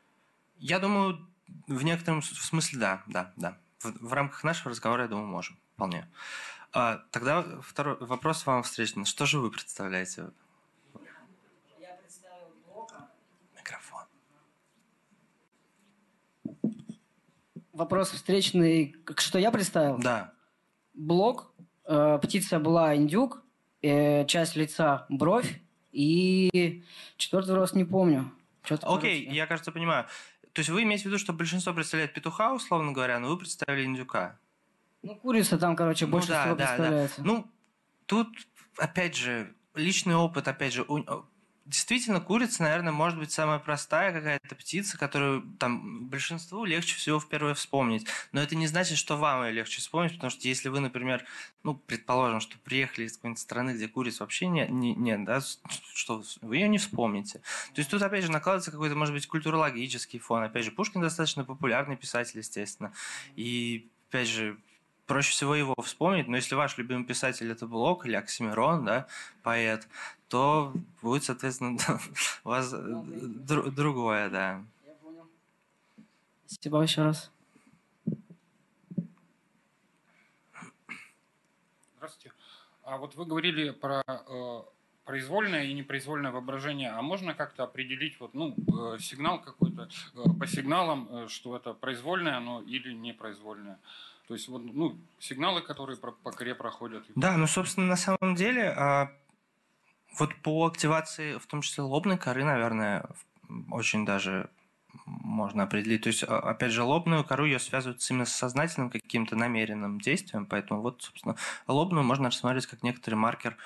Я думаю, в некотором смысле да, да, да. В, в рамках нашего разговора, я думаю, можем. Вполне. А, тогда второй вопрос вам встречный. Что же вы представляете? Я представил блока. Микрофон. Вопрос встречный. Что я представил? Да. Блок. э, птица была индюк. э, часть лица бровь. И четвертый рост не помню. Окей, короче, я, кажется, понимаю. То есть вы имеете в виду, что большинство представляет петуха, условно говоря, но вы представили индюка? Ну, курица там, короче, Ну больше да, всего да, да. представляется. Ну, тут, опять же, личный опыт, опять же, у- действительно, курица, наверное, может быть самая простая какая-то птица, которую там большинству легче всего в первое вспомнить. Но это не значит, что вам ее легче вспомнить, потому что если вы, например, ну, предположим, что приехали из какой-нибудь страны, где куриц вообще не, не- нет, да, что вы ее не вспомните. То есть тут, опять же, накладывается какой-то, может быть, культурологический фон. Опять же, Пушкин достаточно популярный писатель, естественно. И, опять же, проще всего его вспомнить, но если ваш любимый писатель это Блок или Оксимирон, да, поэт, то будет, соответственно, у вас э, дру- другое, да. Я понял. Спасибо еще раз. Здравствуйте. А вот вы говорили про э, произвольное и непроизвольное воображение. А можно как-то определить вот, ну, э, сигнал какой-то э, по сигналам, э, что это произвольное оно или непроизвольное? То есть вот, ну, сигналы, которые по коре проходят. Да, ну, собственно, на самом деле, а, вот по активации, в том числе лобной коры, наверное, очень даже можно определить. То есть, а, опять же, лобную кору ее связывают именно с сознательным каким-то намеренным действием, поэтому вот, собственно, лобную можно рассматривать как некоторый маркер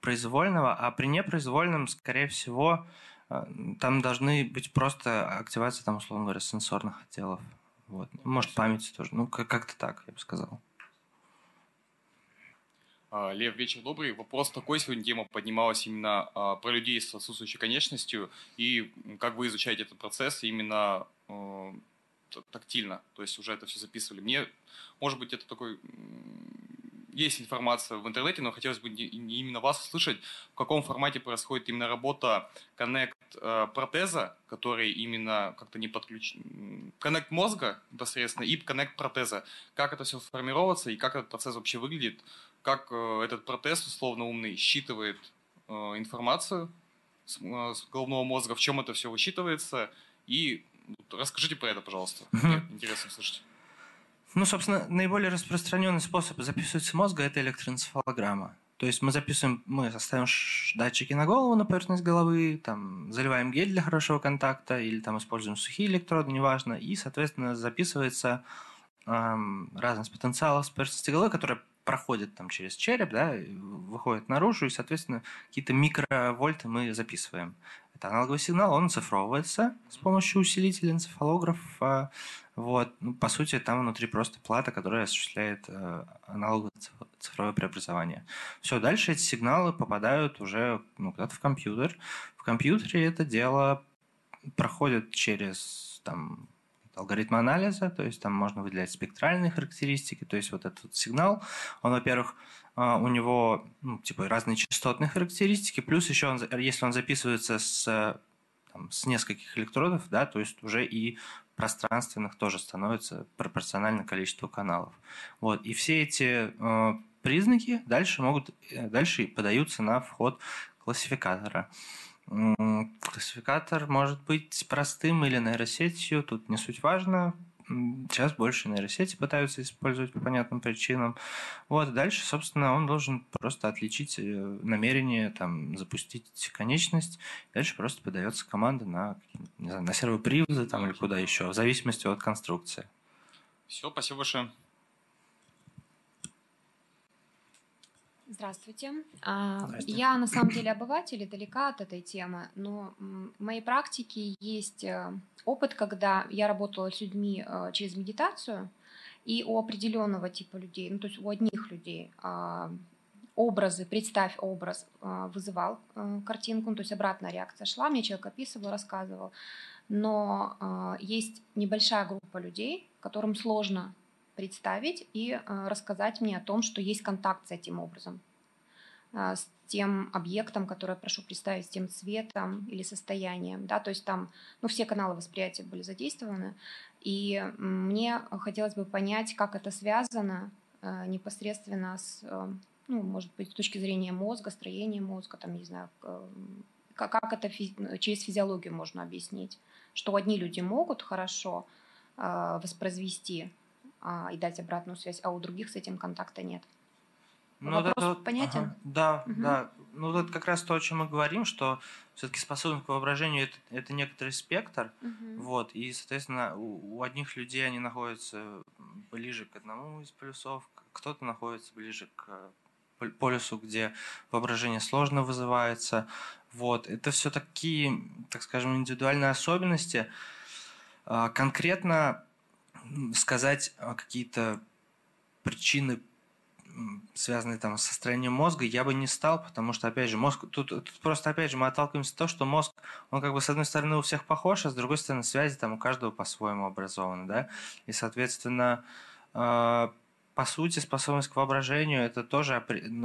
произвольного, а при непроизвольном, скорее всего, а, там должны быть просто активация, там, условно говоря, сенсорных отделов. Вот. Может, памяти тоже. Ну, как- как-то так, я бы сказал. А, Лев, вечер добрый. Вопрос такой, сегодня тема поднималась именно а, про людей с отсутствующей конечностью, и как вы изучаете этот процесс именно т- тактильно, то есть уже это все записывали. Мне, может быть, это такой... Есть информация в интернете, но хотелось бы не именно вас услышать, в каком формате происходит именно работа Connect э, протеза, который именно как-то не подключен... Connect мозга непосредственно и Connect протеза. Как это все сформироваться и как этот процесс вообще выглядит, как э, этот протез, условно умный, считывает э, информацию с, э, с головного мозга, в чем это все высчитывается, и расскажите про это, пожалуйста. Мне интересно слышать. Ну, собственно, наиболее распространенный способ записывать мозга – это электроэнцефалограмма. То есть мы записываем, мы ставим датчики на голову, на поверхность головы, там, заливаем гель для хорошего контакта или там используем сухие электроды, неважно, и, соответственно, записывается эм, разность потенциала с поверхности головы, которая проходит там через череп, да, выходит наружу, и, соответственно, какие-то микровольты мы записываем. Аналоговый сигнал, он оцифровывается с помощью усилителя энцефалографа, вот, ну, по сути, там внутри просто плата, которая осуществляет э, аналоговое циф- цифровое преобразование. Все, дальше эти сигналы попадают уже ну, куда-то в компьютер. В компьютере это дело проходит через там, алгоритмы анализа, то есть там можно выделять спектральные характеристики, то есть вот этот сигнал, он, во-первых, у него ну, типа разные частотные характеристики, плюс еще он, если он записывается с, там, с нескольких электродов, да, то есть уже и пространственных тоже становится пропорционально количеству каналов. Вот. И все эти э, признаки дальше могут э, дальше подаются на вход классификатора. Классификатор может быть простым или нейросетью, тут не суть важно. Сейчас больше нейросети пытаются использовать по понятным причинам. Вот, дальше, собственно, он должен просто отличить э, намерение, там, запустить конечность. Дальше просто подается команда на, не знаю, на сервоприводы там, или куда еще, в зависимости от конструкции. Все, спасибо большое. Здравствуйте. А, Здрасте. Я на самом деле обыватель и далека от этой темы, но в моей практике есть э, опыт, когда я работала с людьми э, через медитацию, и у определенного типа людей, ну то есть у одних людей а, образы, представь образ, а, вызывал а, картинку, ну, то есть обратная реакция шла, мне человек описывал, рассказывал, но есть небольшая группа людей, которым сложно представить и рассказать мне о том, что есть контакт с этим образом, с тем объектом, который я прошу представить, с тем цветом или состоянием, да, то есть там, ну, все каналы восприятия были задействованы, и мне хотелось бы понять, как это связано непосредственно с ну, может быть, с точки зрения мозга, строения мозга, там, не знаю, как, это через физиологию можно объяснить, что одни люди могут хорошо э, воспроизвести э, и дать обратную связь, а у других с этим контакта нет. Ну, Вопрос это, понятен? Ага, да, угу. да. Ну, это как раз то, о чем мы говорим, что все-таки способность к воображению это, это некоторый спектр. Угу. Вот, и, соответственно, у, у одних людей они находятся ближе к одному из полюсов, кто-то находится ближе к полюсу, где воображение сложно вызывается. Вот. Это все такие, так скажем, индивидуальные особенности. А, конкретно сказать а, какие-то причины, связанные там с состоянием мозга, я бы не стал, потому что, опять же, мозг, тут, тут просто, опять же, мы отталкиваемся от того, что мозг, он как бы с одной стороны у всех похож, а с другой стороны связи там у каждого по-своему образованы, да, и, соответственно, а, по сути, способность к воображению – это тоже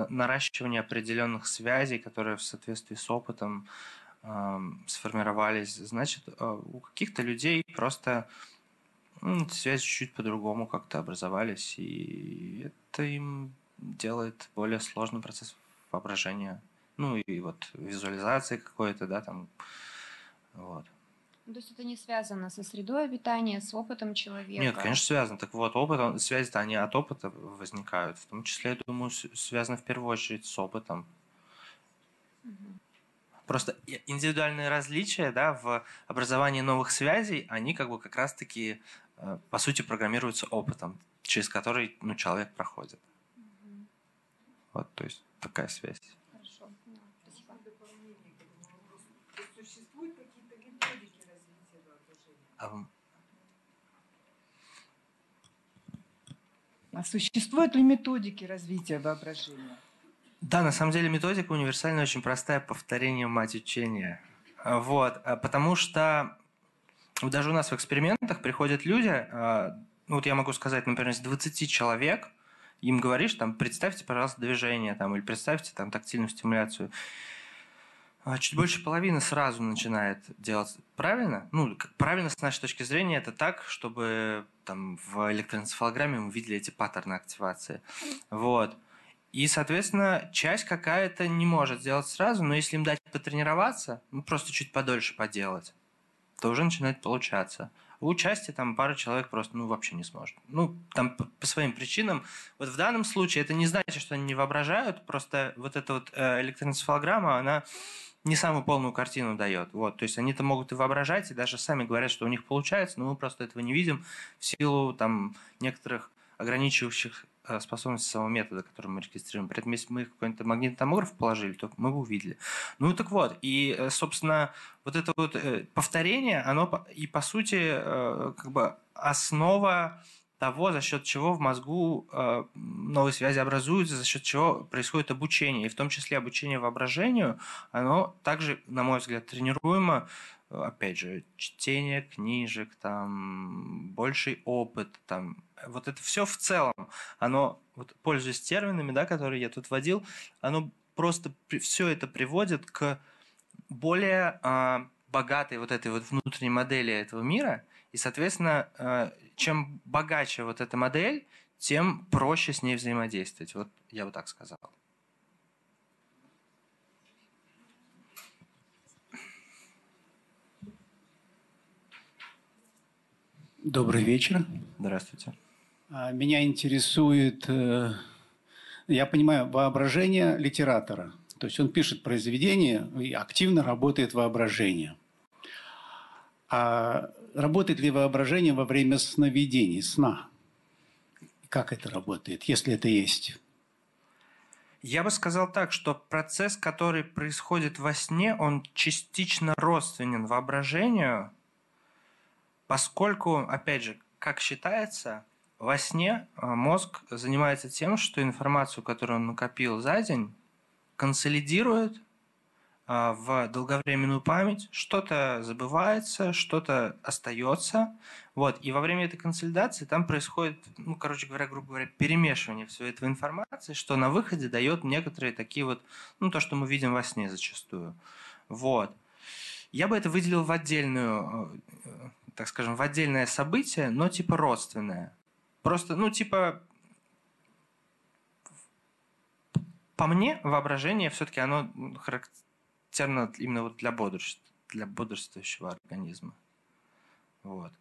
наращивание определенных связей, которые в соответствии с опытом сформировались. Значит, э, у каких-то людей просто связи чуть-чуть по-другому как-то образовались, и это им делает более сложный процесс воображения. Ну и вот визуализации какой-то, да, там, вот. Ну, то есть это не связано со средой обитания, с опытом человека? Нет, конечно, связано. Так вот, опыт, связи-то они от опыта возникают. В том числе, я думаю, связано в первую очередь с опытом. Угу. Просто индивидуальные различия да, в образовании новых связей, они как бы как раз-таки, по сути, программируются опытом, через который ну, человек проходит. Угу. Вот, то есть такая связь. А существуют ли методики развития воображения? Да, на самом деле методика универсальная, очень простая, повторение мать учения. А, вот, а, потому что даже у нас в экспериментах приходят люди, а, ну вот я могу сказать, например, из 20 человек, им говоришь, там, представьте, пожалуйста, движение, там, или представьте там тактильную стимуляцию. А чуть больше половины сразу начинает делать правильно. Ну, правильно с нашей точки зрения это так, чтобы там в электроэнцефалограмме мы видели эти паттерны активации. Вот. И, соответственно, часть какая-то не может сделать сразу, но если им дать потренироваться, ну, просто чуть подольше поделать, то уже начинает получаться. У части там пара человек просто ну, вообще не сможет. Ну, там по, по своим причинам. Вот в данном случае это не значит, что они не воображают, просто вот эта вот э, электроэнцефалограмма, она не самую полную картину дает. Вот, то есть они-то могут и воображать, и даже сами говорят, что у них получается, но мы просто этого не видим в силу там некоторых ограничивающих э, способностей самого метода, который мы регистрируем. При этом, если мы какой-то магнитный томограф положили, то мы бы увидели. Ну так вот, и, э, собственно, вот это вот э, повторение, оно и по сути как бы основа того, за счет чего в мозгу новые связи образуются, за счет чего происходит обучение. И в том числе обучение воображению, оно также, на мой взгляд, тренируемо, опять же, чтение книжек, там, больший опыт, там, вот это все в целом, оно, вот, пользуясь терминами, да, которые я тут вводил, оно просто все это приводит к более э, богатой вот этой вот внутренней модели этого мира, и, соответственно, э, чем богаче вот эта модель, тем проще с ней взаимодействовать. Вот я бы так сказал. Добрый вечер. Здравствуйте. А, меня интересует, э, я понимаю, воображение литератора. То есть он пишет произведение и активно работает воображение. А работает ли воображение во время сновидений, сна? Как это работает, если это есть? Я бы сказал так, что процесс, который происходит во сне, он частично родственен воображению, поскольку, опять же, как считается, во сне а, мозг занимается тем, что информацию, которую он накопил за день, консолидирует а, в долговременную память, что-то забывается, что-то остается. Вот. И во время этой консолидации там происходит, ну, короче говоря, грубо говоря, перемешивание всей этой информации, что на выходе дает некоторые такие вот, ну, то, что мы видим во сне зачастую. Вот. Я бы это выделил в отдельную, э, так скажем, в отдельное событие, но типа родственное. Просто, ну, типа, по мне, воображение все-таки оно характерно именно вот для, бодрств, для бодрствующего организма. Вот.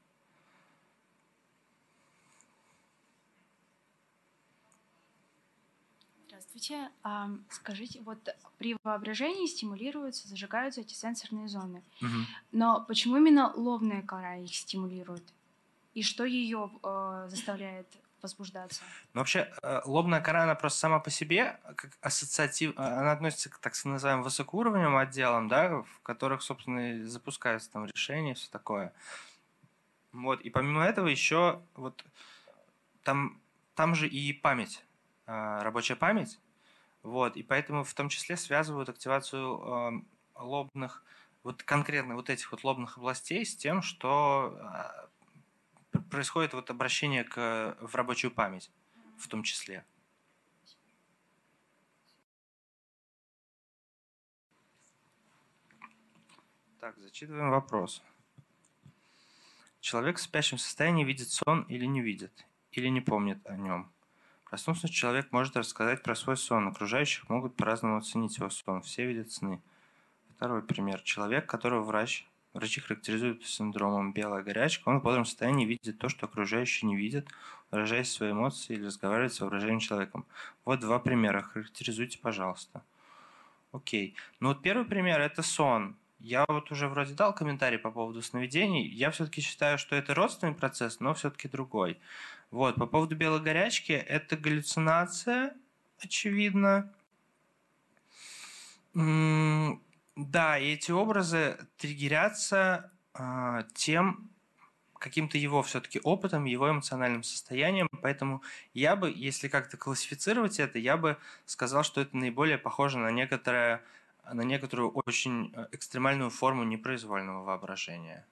Здравствуйте. А, скажите, вот при воображении стимулируются, зажигаются эти сенсорные зоны. Угу. Но почему именно лобная кора их стимулирует? И что ее э, заставляет возбуждаться. Ну, вообще, э, лобная кора, она просто сама по себе, как ассоциатив, э, она относится к так называемым высокоуровневым отделам, да, в которых, собственно, и запускаются там решения, все такое. Вот, и помимо этого еще вот там, там же и память, э, рабочая память, вот, и поэтому в том числе связывают активацию лобных, вот конкретно вот этих вот лобных областей с тем, что происходит вот обращение к, в рабочую память в том числе. Так, зачитываем вопрос. Человек в спящем состоянии видит сон или не видит, или не помнит о нем. Проснувшись, человек может рассказать про свой сон. Окружающих могут по-разному оценить его сон. Все видят сны. Второй пример. Человек, которого врач Врачи характеризуют синдромом белая горячка. Он в бодром состоянии видит то, что окружающие не видят, выражая свои эмоции или разговаривает с воображаемым человеком. Вот два примера. Характеризуйте, пожалуйста. Окей. Ну вот первый пример – это сон. Я вот уже вроде дал комментарий по поводу сновидений. Я все-таки считаю, что это родственный процесс, но все-таки другой. Вот, по поводу белой горячки, это галлюцинация, очевидно. Да, и эти образы триггерятся э, тем, каким-то его все-таки опытом, его эмоциональным состоянием. Поэтому я бы, если как-то классифицировать это, я бы сказал, что это наиболее похоже на некоторое на некоторую очень э, экстремальную форму непроизвольного воображения.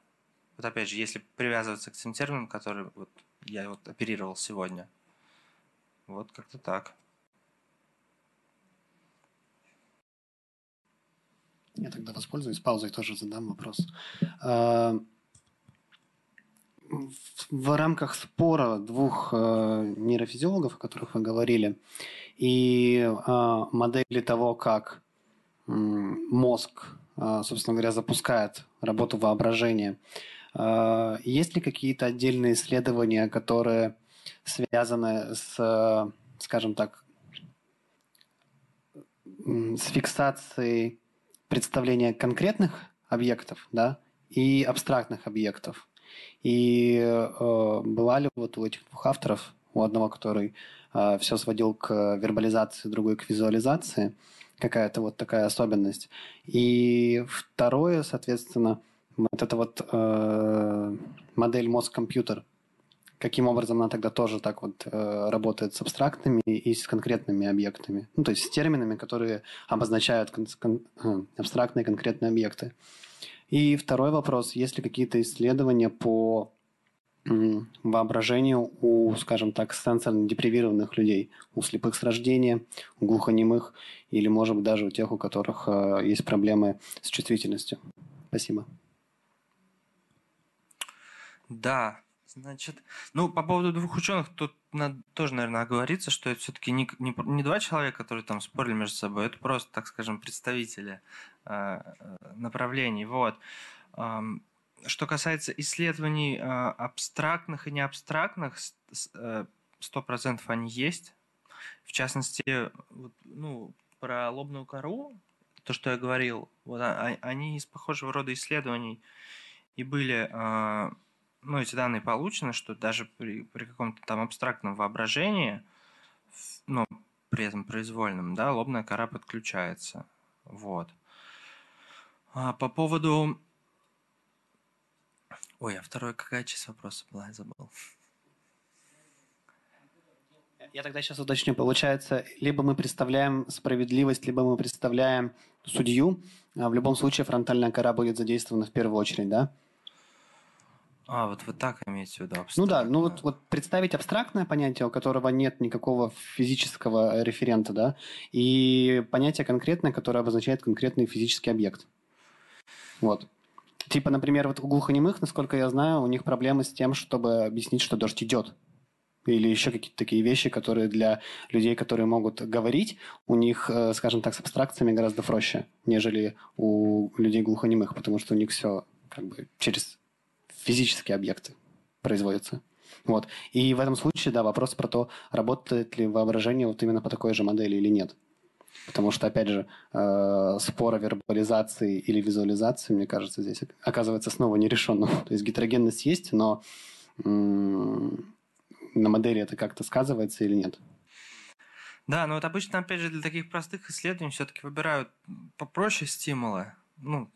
Вот опять же, если привязываться к тем терминам, которые вот я вот оперировал сегодня. Вот как-то так. Я тогда воспользуюсь паузой, тоже задам вопрос. А, в рамках спора двух э, нейрофизиологов, о которых вы говорили, и а, модели того, как мозг, а, собственно говоря, запускает работу воображения, есть ли какие-то отдельные исследования, которые связаны с, скажем так, с фиксацией представление конкретных объектов, да, и абстрактных объектов. И э, была ли вот у этих двух авторов, у одного, который э, все сводил к вербализации, другой к визуализации, какая-то вот такая особенность. И второе, соответственно, вот эта вот э, модель мозг-компьютер, каким образом она тогда тоже так вот э, работает с абстрактными и с конкретными объектами. Ну, то есть с терминами, которые обозначают кон- кон- э, абстрактные конкретные объекты. И второй вопрос. Есть ли какие-то исследования по воображению у, скажем так, сенсорно депривированных людей, у слепых с рождения, у глухонемых или, может быть, даже у тех, у которых э, есть проблемы с чувствительностью. Спасибо. Да, Значит, ну, по поводу двух ученых, тут надо, тоже, наверное, оговориться, что это все-таки не, не, не два человека, которые там спорили между собой, это просто, так скажем, представители э, направлений. Вот. Э, что касается исследований э, абстрактных и неабстрактных, сто процентов они есть. В частности, вот, ну, про лобную кору, то, что я говорил, вот, а, они из похожего рода исследований и были ну, эти данные получены, что даже при, при каком-то там абстрактном воображении, ну, при этом произвольном, да, лобная кора подключается. Вот. А по поводу... Ой, а второй какая часть вопроса была, я забыл. Я тогда сейчас уточню. Получается, либо мы представляем справедливость, либо мы представляем судью. А в любом случае фронтальная кора будет задействована в первую очередь, да? А, вот вы так имеете в виду Ну да, ну вот, вот представить абстрактное понятие, у которого нет никакого физического референта, да, и понятие конкретное, которое обозначает конкретный физический объект. Вот. Типа, например, вот у глухонемых, насколько я знаю, у них проблемы с тем, чтобы объяснить, что дождь идет. Или еще какие-то такие вещи, которые для людей, которые могут говорить, у них, э, скажем так, с абстракциями гораздо проще, нежели у людей глухонемых, потому что у них все как бы через физические объекты производятся. Вот. И в этом случае, да, вопрос про то, работает ли воображение вот именно по такой же модели или нет. Потому что, опять же, э, спор о вербализации или визуализации, мне кажется, здесь оказывается снова нерешенным. То есть гетерогенность есть, но на модели это как-то сказывается или нет? Да, но вот обычно, опять же, для таких простых исследований все-таки выбирают попроще стимулы, ну,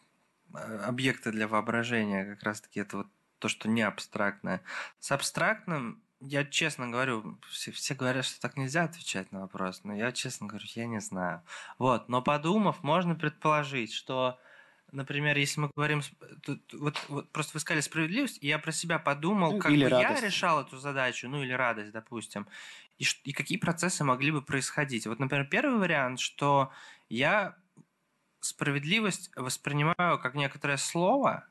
а, объекты для воображения, как раз-таки это вот то, что не абстрактное. С абстрактным, я честно говорю, все, все говорят, что так нельзя отвечать на вопрос, но я честно говорю, я не знаю. Вот, но подумав, можно предположить, что например, если мы говорим, тут, вот, вот просто вы сказали справедливость, и я про себя подумал, ну, как бы радость. я решал эту задачу, ну или радость, допустим, и, и какие процессы могли бы происходить. Вот, например, первый вариант, что я справедливость воспринимаю как некоторое слово,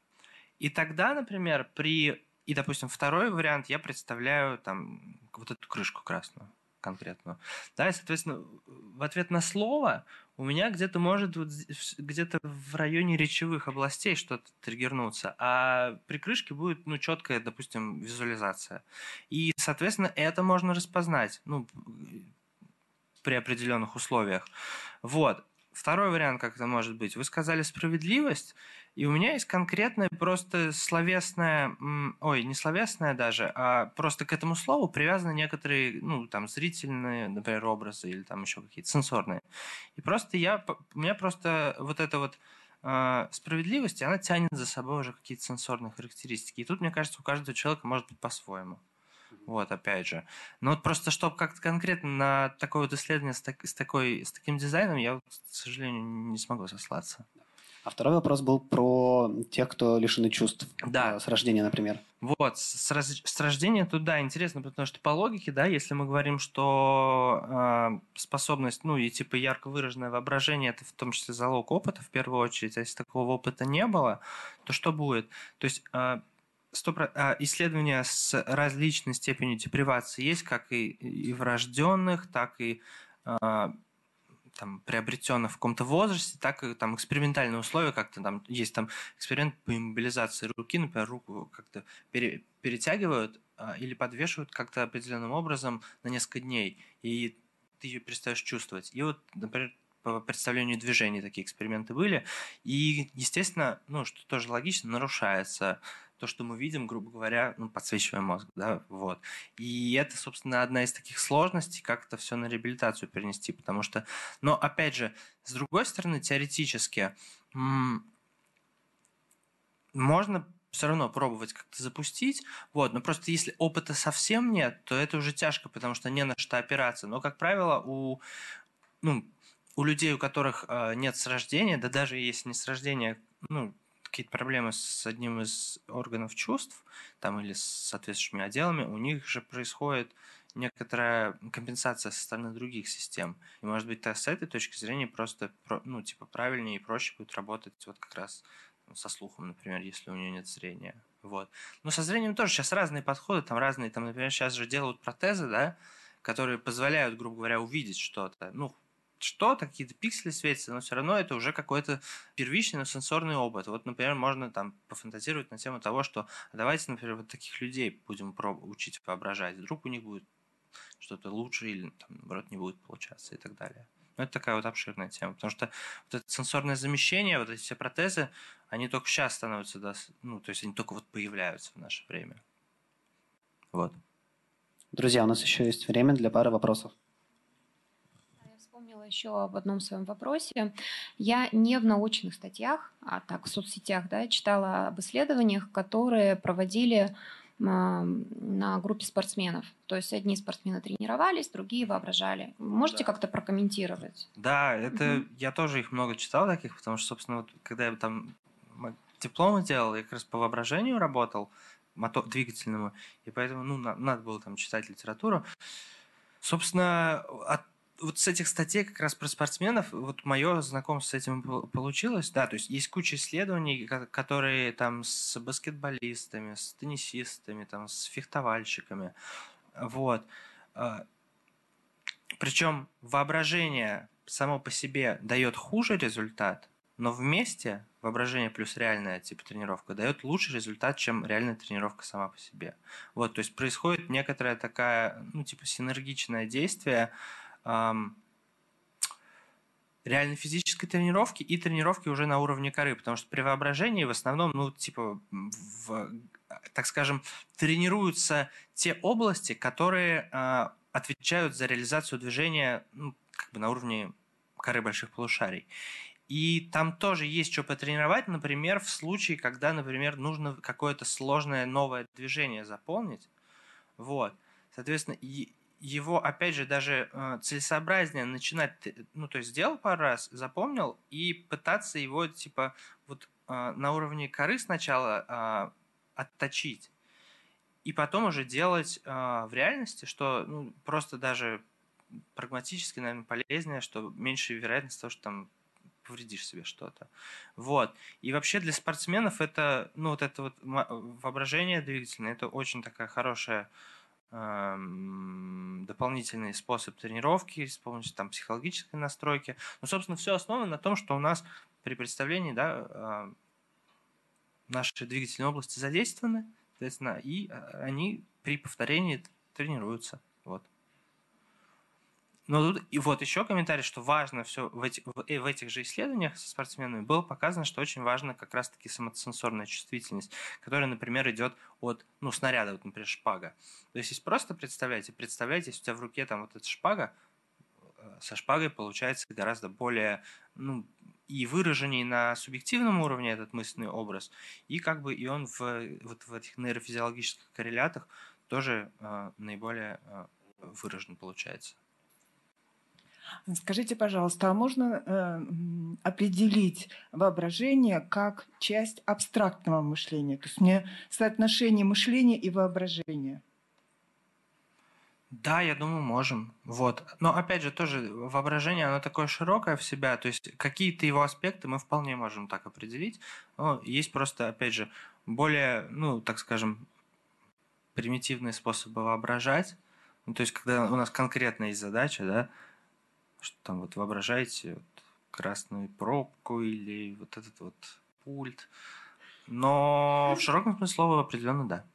и тогда, например, при... И, допустим, второй вариант я представляю там вот эту крышку красную конкретную. Да, и, соответственно, в ответ на слово у меня где-то может вот где-то в районе речевых областей что-то триггернуться, а при крышке будет, ну, четкая, допустим, визуализация. И, соответственно, это можно распознать, ну, при определенных условиях. Вот. Второй вариант, как это может быть. Вы сказали справедливость, и у меня есть конкретная просто словесная, ой, не словесная даже, а просто к этому слову привязаны некоторые, ну, там, зрительные, например, образы или там еще какие-то сенсорные. И просто я, у меня просто вот эта вот э, справедливость, она тянет за собой уже какие-то сенсорные характеристики. И тут, мне кажется, у каждого человека может быть по-своему. Вот, опять же. Но вот просто, чтобы как-то конкретно на такое вот исследование с, так, с, такой, с таким дизайном, я, к сожалению, не смогу сослаться. А второй вопрос был про тех, кто лишены чувств. Да. Э, с рождения, например. Вот, с, раз, с рождения тут, да, интересно, потому что по логике, да, если мы говорим, что э, способность, ну, и типа ярко выраженное воображение, это в том числе залог опыта, в первую очередь, а если такого опыта не было, то что будет? То есть... Э, исследования с различной степенью депривации есть как и, и врожденных, так и э, там, приобретенных в каком-то возрасте, так и там экспериментальные условия, как-то там есть там эксперимент по иммобилизации руки, например, руку как-то пере, перетягивают а, или подвешивают как-то определенным образом на несколько дней, и ты ее перестаешь чувствовать. И вот, например, по представлению движений такие эксперименты были, и, естественно, ну, что тоже логично, нарушается то, что мы видим, грубо говоря, ну, подсвечивая мозг, да, вот. И это, собственно, одна из таких сложностей, как это все на реабилитацию перенести, потому что, но, опять же, с другой стороны, теоретически, можно все равно пробовать как-то запустить, вот, но просто если опыта совсем нет, то это уже тяжко, потому что не на что опираться, но, как правило, у, ну, у людей, у которых э, нет с рождения, да даже если не с рождения, ну, какие-то проблемы с одним из органов чувств, там или с соответствующими отделами, у них же происходит некоторая компенсация со стороны других систем. И, может быть, с этой точки зрения просто, ну, типа, правильнее и проще будет работать вот как раз со слухом, например, если у нее нет зрения. Вот. Но со зрением тоже сейчас разные подходы, там разные, там, например, сейчас же делают протезы, да, которые позволяют, грубо говоря, увидеть что-то. Ну, что-то, какие-то пиксели светятся, но все равно это уже какой-то первичный, но сенсорный опыт. Вот, например, можно там пофантазировать на тему того, что давайте, например, вот таких людей будем учить воображать. Вдруг у них будет что-то лучше или, там, наоборот, не будет получаться и так далее. Но это такая вот обширная тема, потому что вот это сенсорное замещение, вот эти все протезы, они только сейчас становятся, да, ну, то есть они только вот появляются в наше время. Вот. Друзья, у нас еще есть время для пары вопросов еще об одном своем вопросе. Я не в научных статьях, а так в соцсетях да, читала об исследованиях, которые проводили на группе спортсменов. То есть одни спортсмены тренировались, другие воображали. Можете да. как-то прокомментировать? Да, это угу. я тоже их много читал таких, потому что, собственно, вот, когда я там дипломы делал, я как раз по воображению работал, мото- двигательному, и поэтому ну, на- надо было там читать литературу. Собственно, от вот с этих статей как раз про спортсменов, вот мое знакомство с этим получилось, да, то есть есть куча исследований, которые там с баскетболистами, с теннисистами, там с фехтовальщиками, вот. А, Причем воображение само по себе дает хуже результат, но вместе воображение плюс реальная типа тренировка дает лучший результат, чем реальная тренировка сама по себе. Вот, то есть происходит некоторая такая, ну, типа синергичное действие, реально физической тренировки и тренировки уже на уровне коры, потому что при воображении в основном, ну, типа, в, так скажем, тренируются те области, которые э, отвечают за реализацию движения ну, как бы на уровне коры больших полушарий. И там тоже есть что потренировать, например, в случае, когда, например, нужно какое-то сложное новое движение заполнить. Вот. Соответственно, и его, опять же, даже э, целесообразнее начинать, ну, то есть сделал пару раз, запомнил, и пытаться его, типа, вот э, на уровне коры сначала э, отточить, и потом уже делать э, в реальности, что ну, просто даже прагматически, наверное, полезнее, что меньше вероятность того, что там повредишь себе что-то. Вот. И вообще для спортсменов это, ну, вот это вот воображение двигательное, это очень такая хорошая дополнительный способ тренировки с помощью там, психологической настройки. Ну, собственно, все основано на том, что у нас при представлении да, наши двигательные области задействованы, соответственно, и а, они при повторении тренируются. Вот. Но тут и вот еще комментарий, что важно все в, эти, в, в этих же исследованиях со спортсменами было показано, что очень важно как раз-таки самосенсорная чувствительность, которая, например, идет от ну, снаряда, вот, например, шпага. То есть, если просто представляете, представляете, если у тебя в руке там вот эта шпага, э, со шпагой получается гораздо более ну, и выраженней на субъективном уровне этот мысленный образ, и как бы и он в, вот в этих нейрофизиологических коррелятах тоже э, наиболее э, выражен получается. Скажите, пожалуйста, а можно э, определить воображение как часть абстрактного мышления? То есть мне соотношение мышления и воображения. Да, я думаю, можем. Вот. Но опять же, тоже воображение, оно такое широкое в себя, то есть какие-то его аспекты мы вполне можем так определить. Но есть просто, опять же, более, ну, так скажем, примитивные способы воображать. Ну, то есть, когда у нас конкретно есть задача, да, что там вот воображаете вот красную пробку или вот этот вот пульт. Но в широком смысле слова определенно да.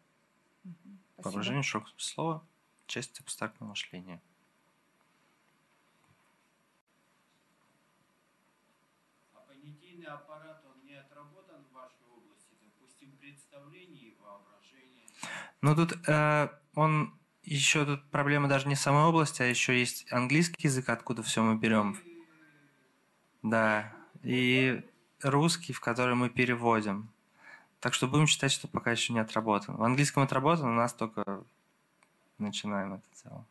Спасибо. Воображение в широком смысле слова – часть абстрактного мышления. А понятийный аппарат, он не отработан в вашей области, допустим, представление и воображение? Ну, тут э, он еще тут проблема даже не самой области, а еще есть английский язык, откуда все мы берем. Да. И русский, в который мы переводим. Так что будем считать, что пока еще не отработан. В английском отработан, у нас только начинаем это дело.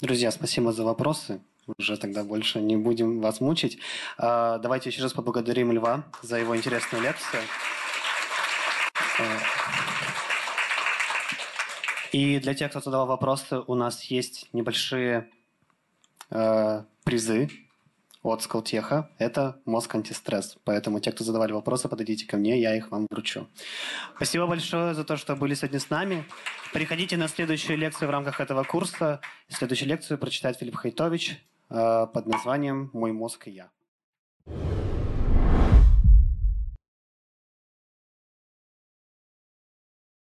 Друзья, спасибо за вопросы уже тогда больше не будем вас мучить. А, давайте еще раз поблагодарим Льва за его интересную лекцию. И для тех, кто задавал вопросы, у нас есть небольшие э, призы от Скалтеха. Это мозг антистресс. Поэтому те, кто задавали вопросы, подойдите ко мне, я их вам вручу. Спасибо большое за то, что были сегодня с нами. Приходите на следующую лекцию в рамках этого курса. Следующую лекцию прочитает Филипп Хайтович. Э, под названием «Мой мозг и я».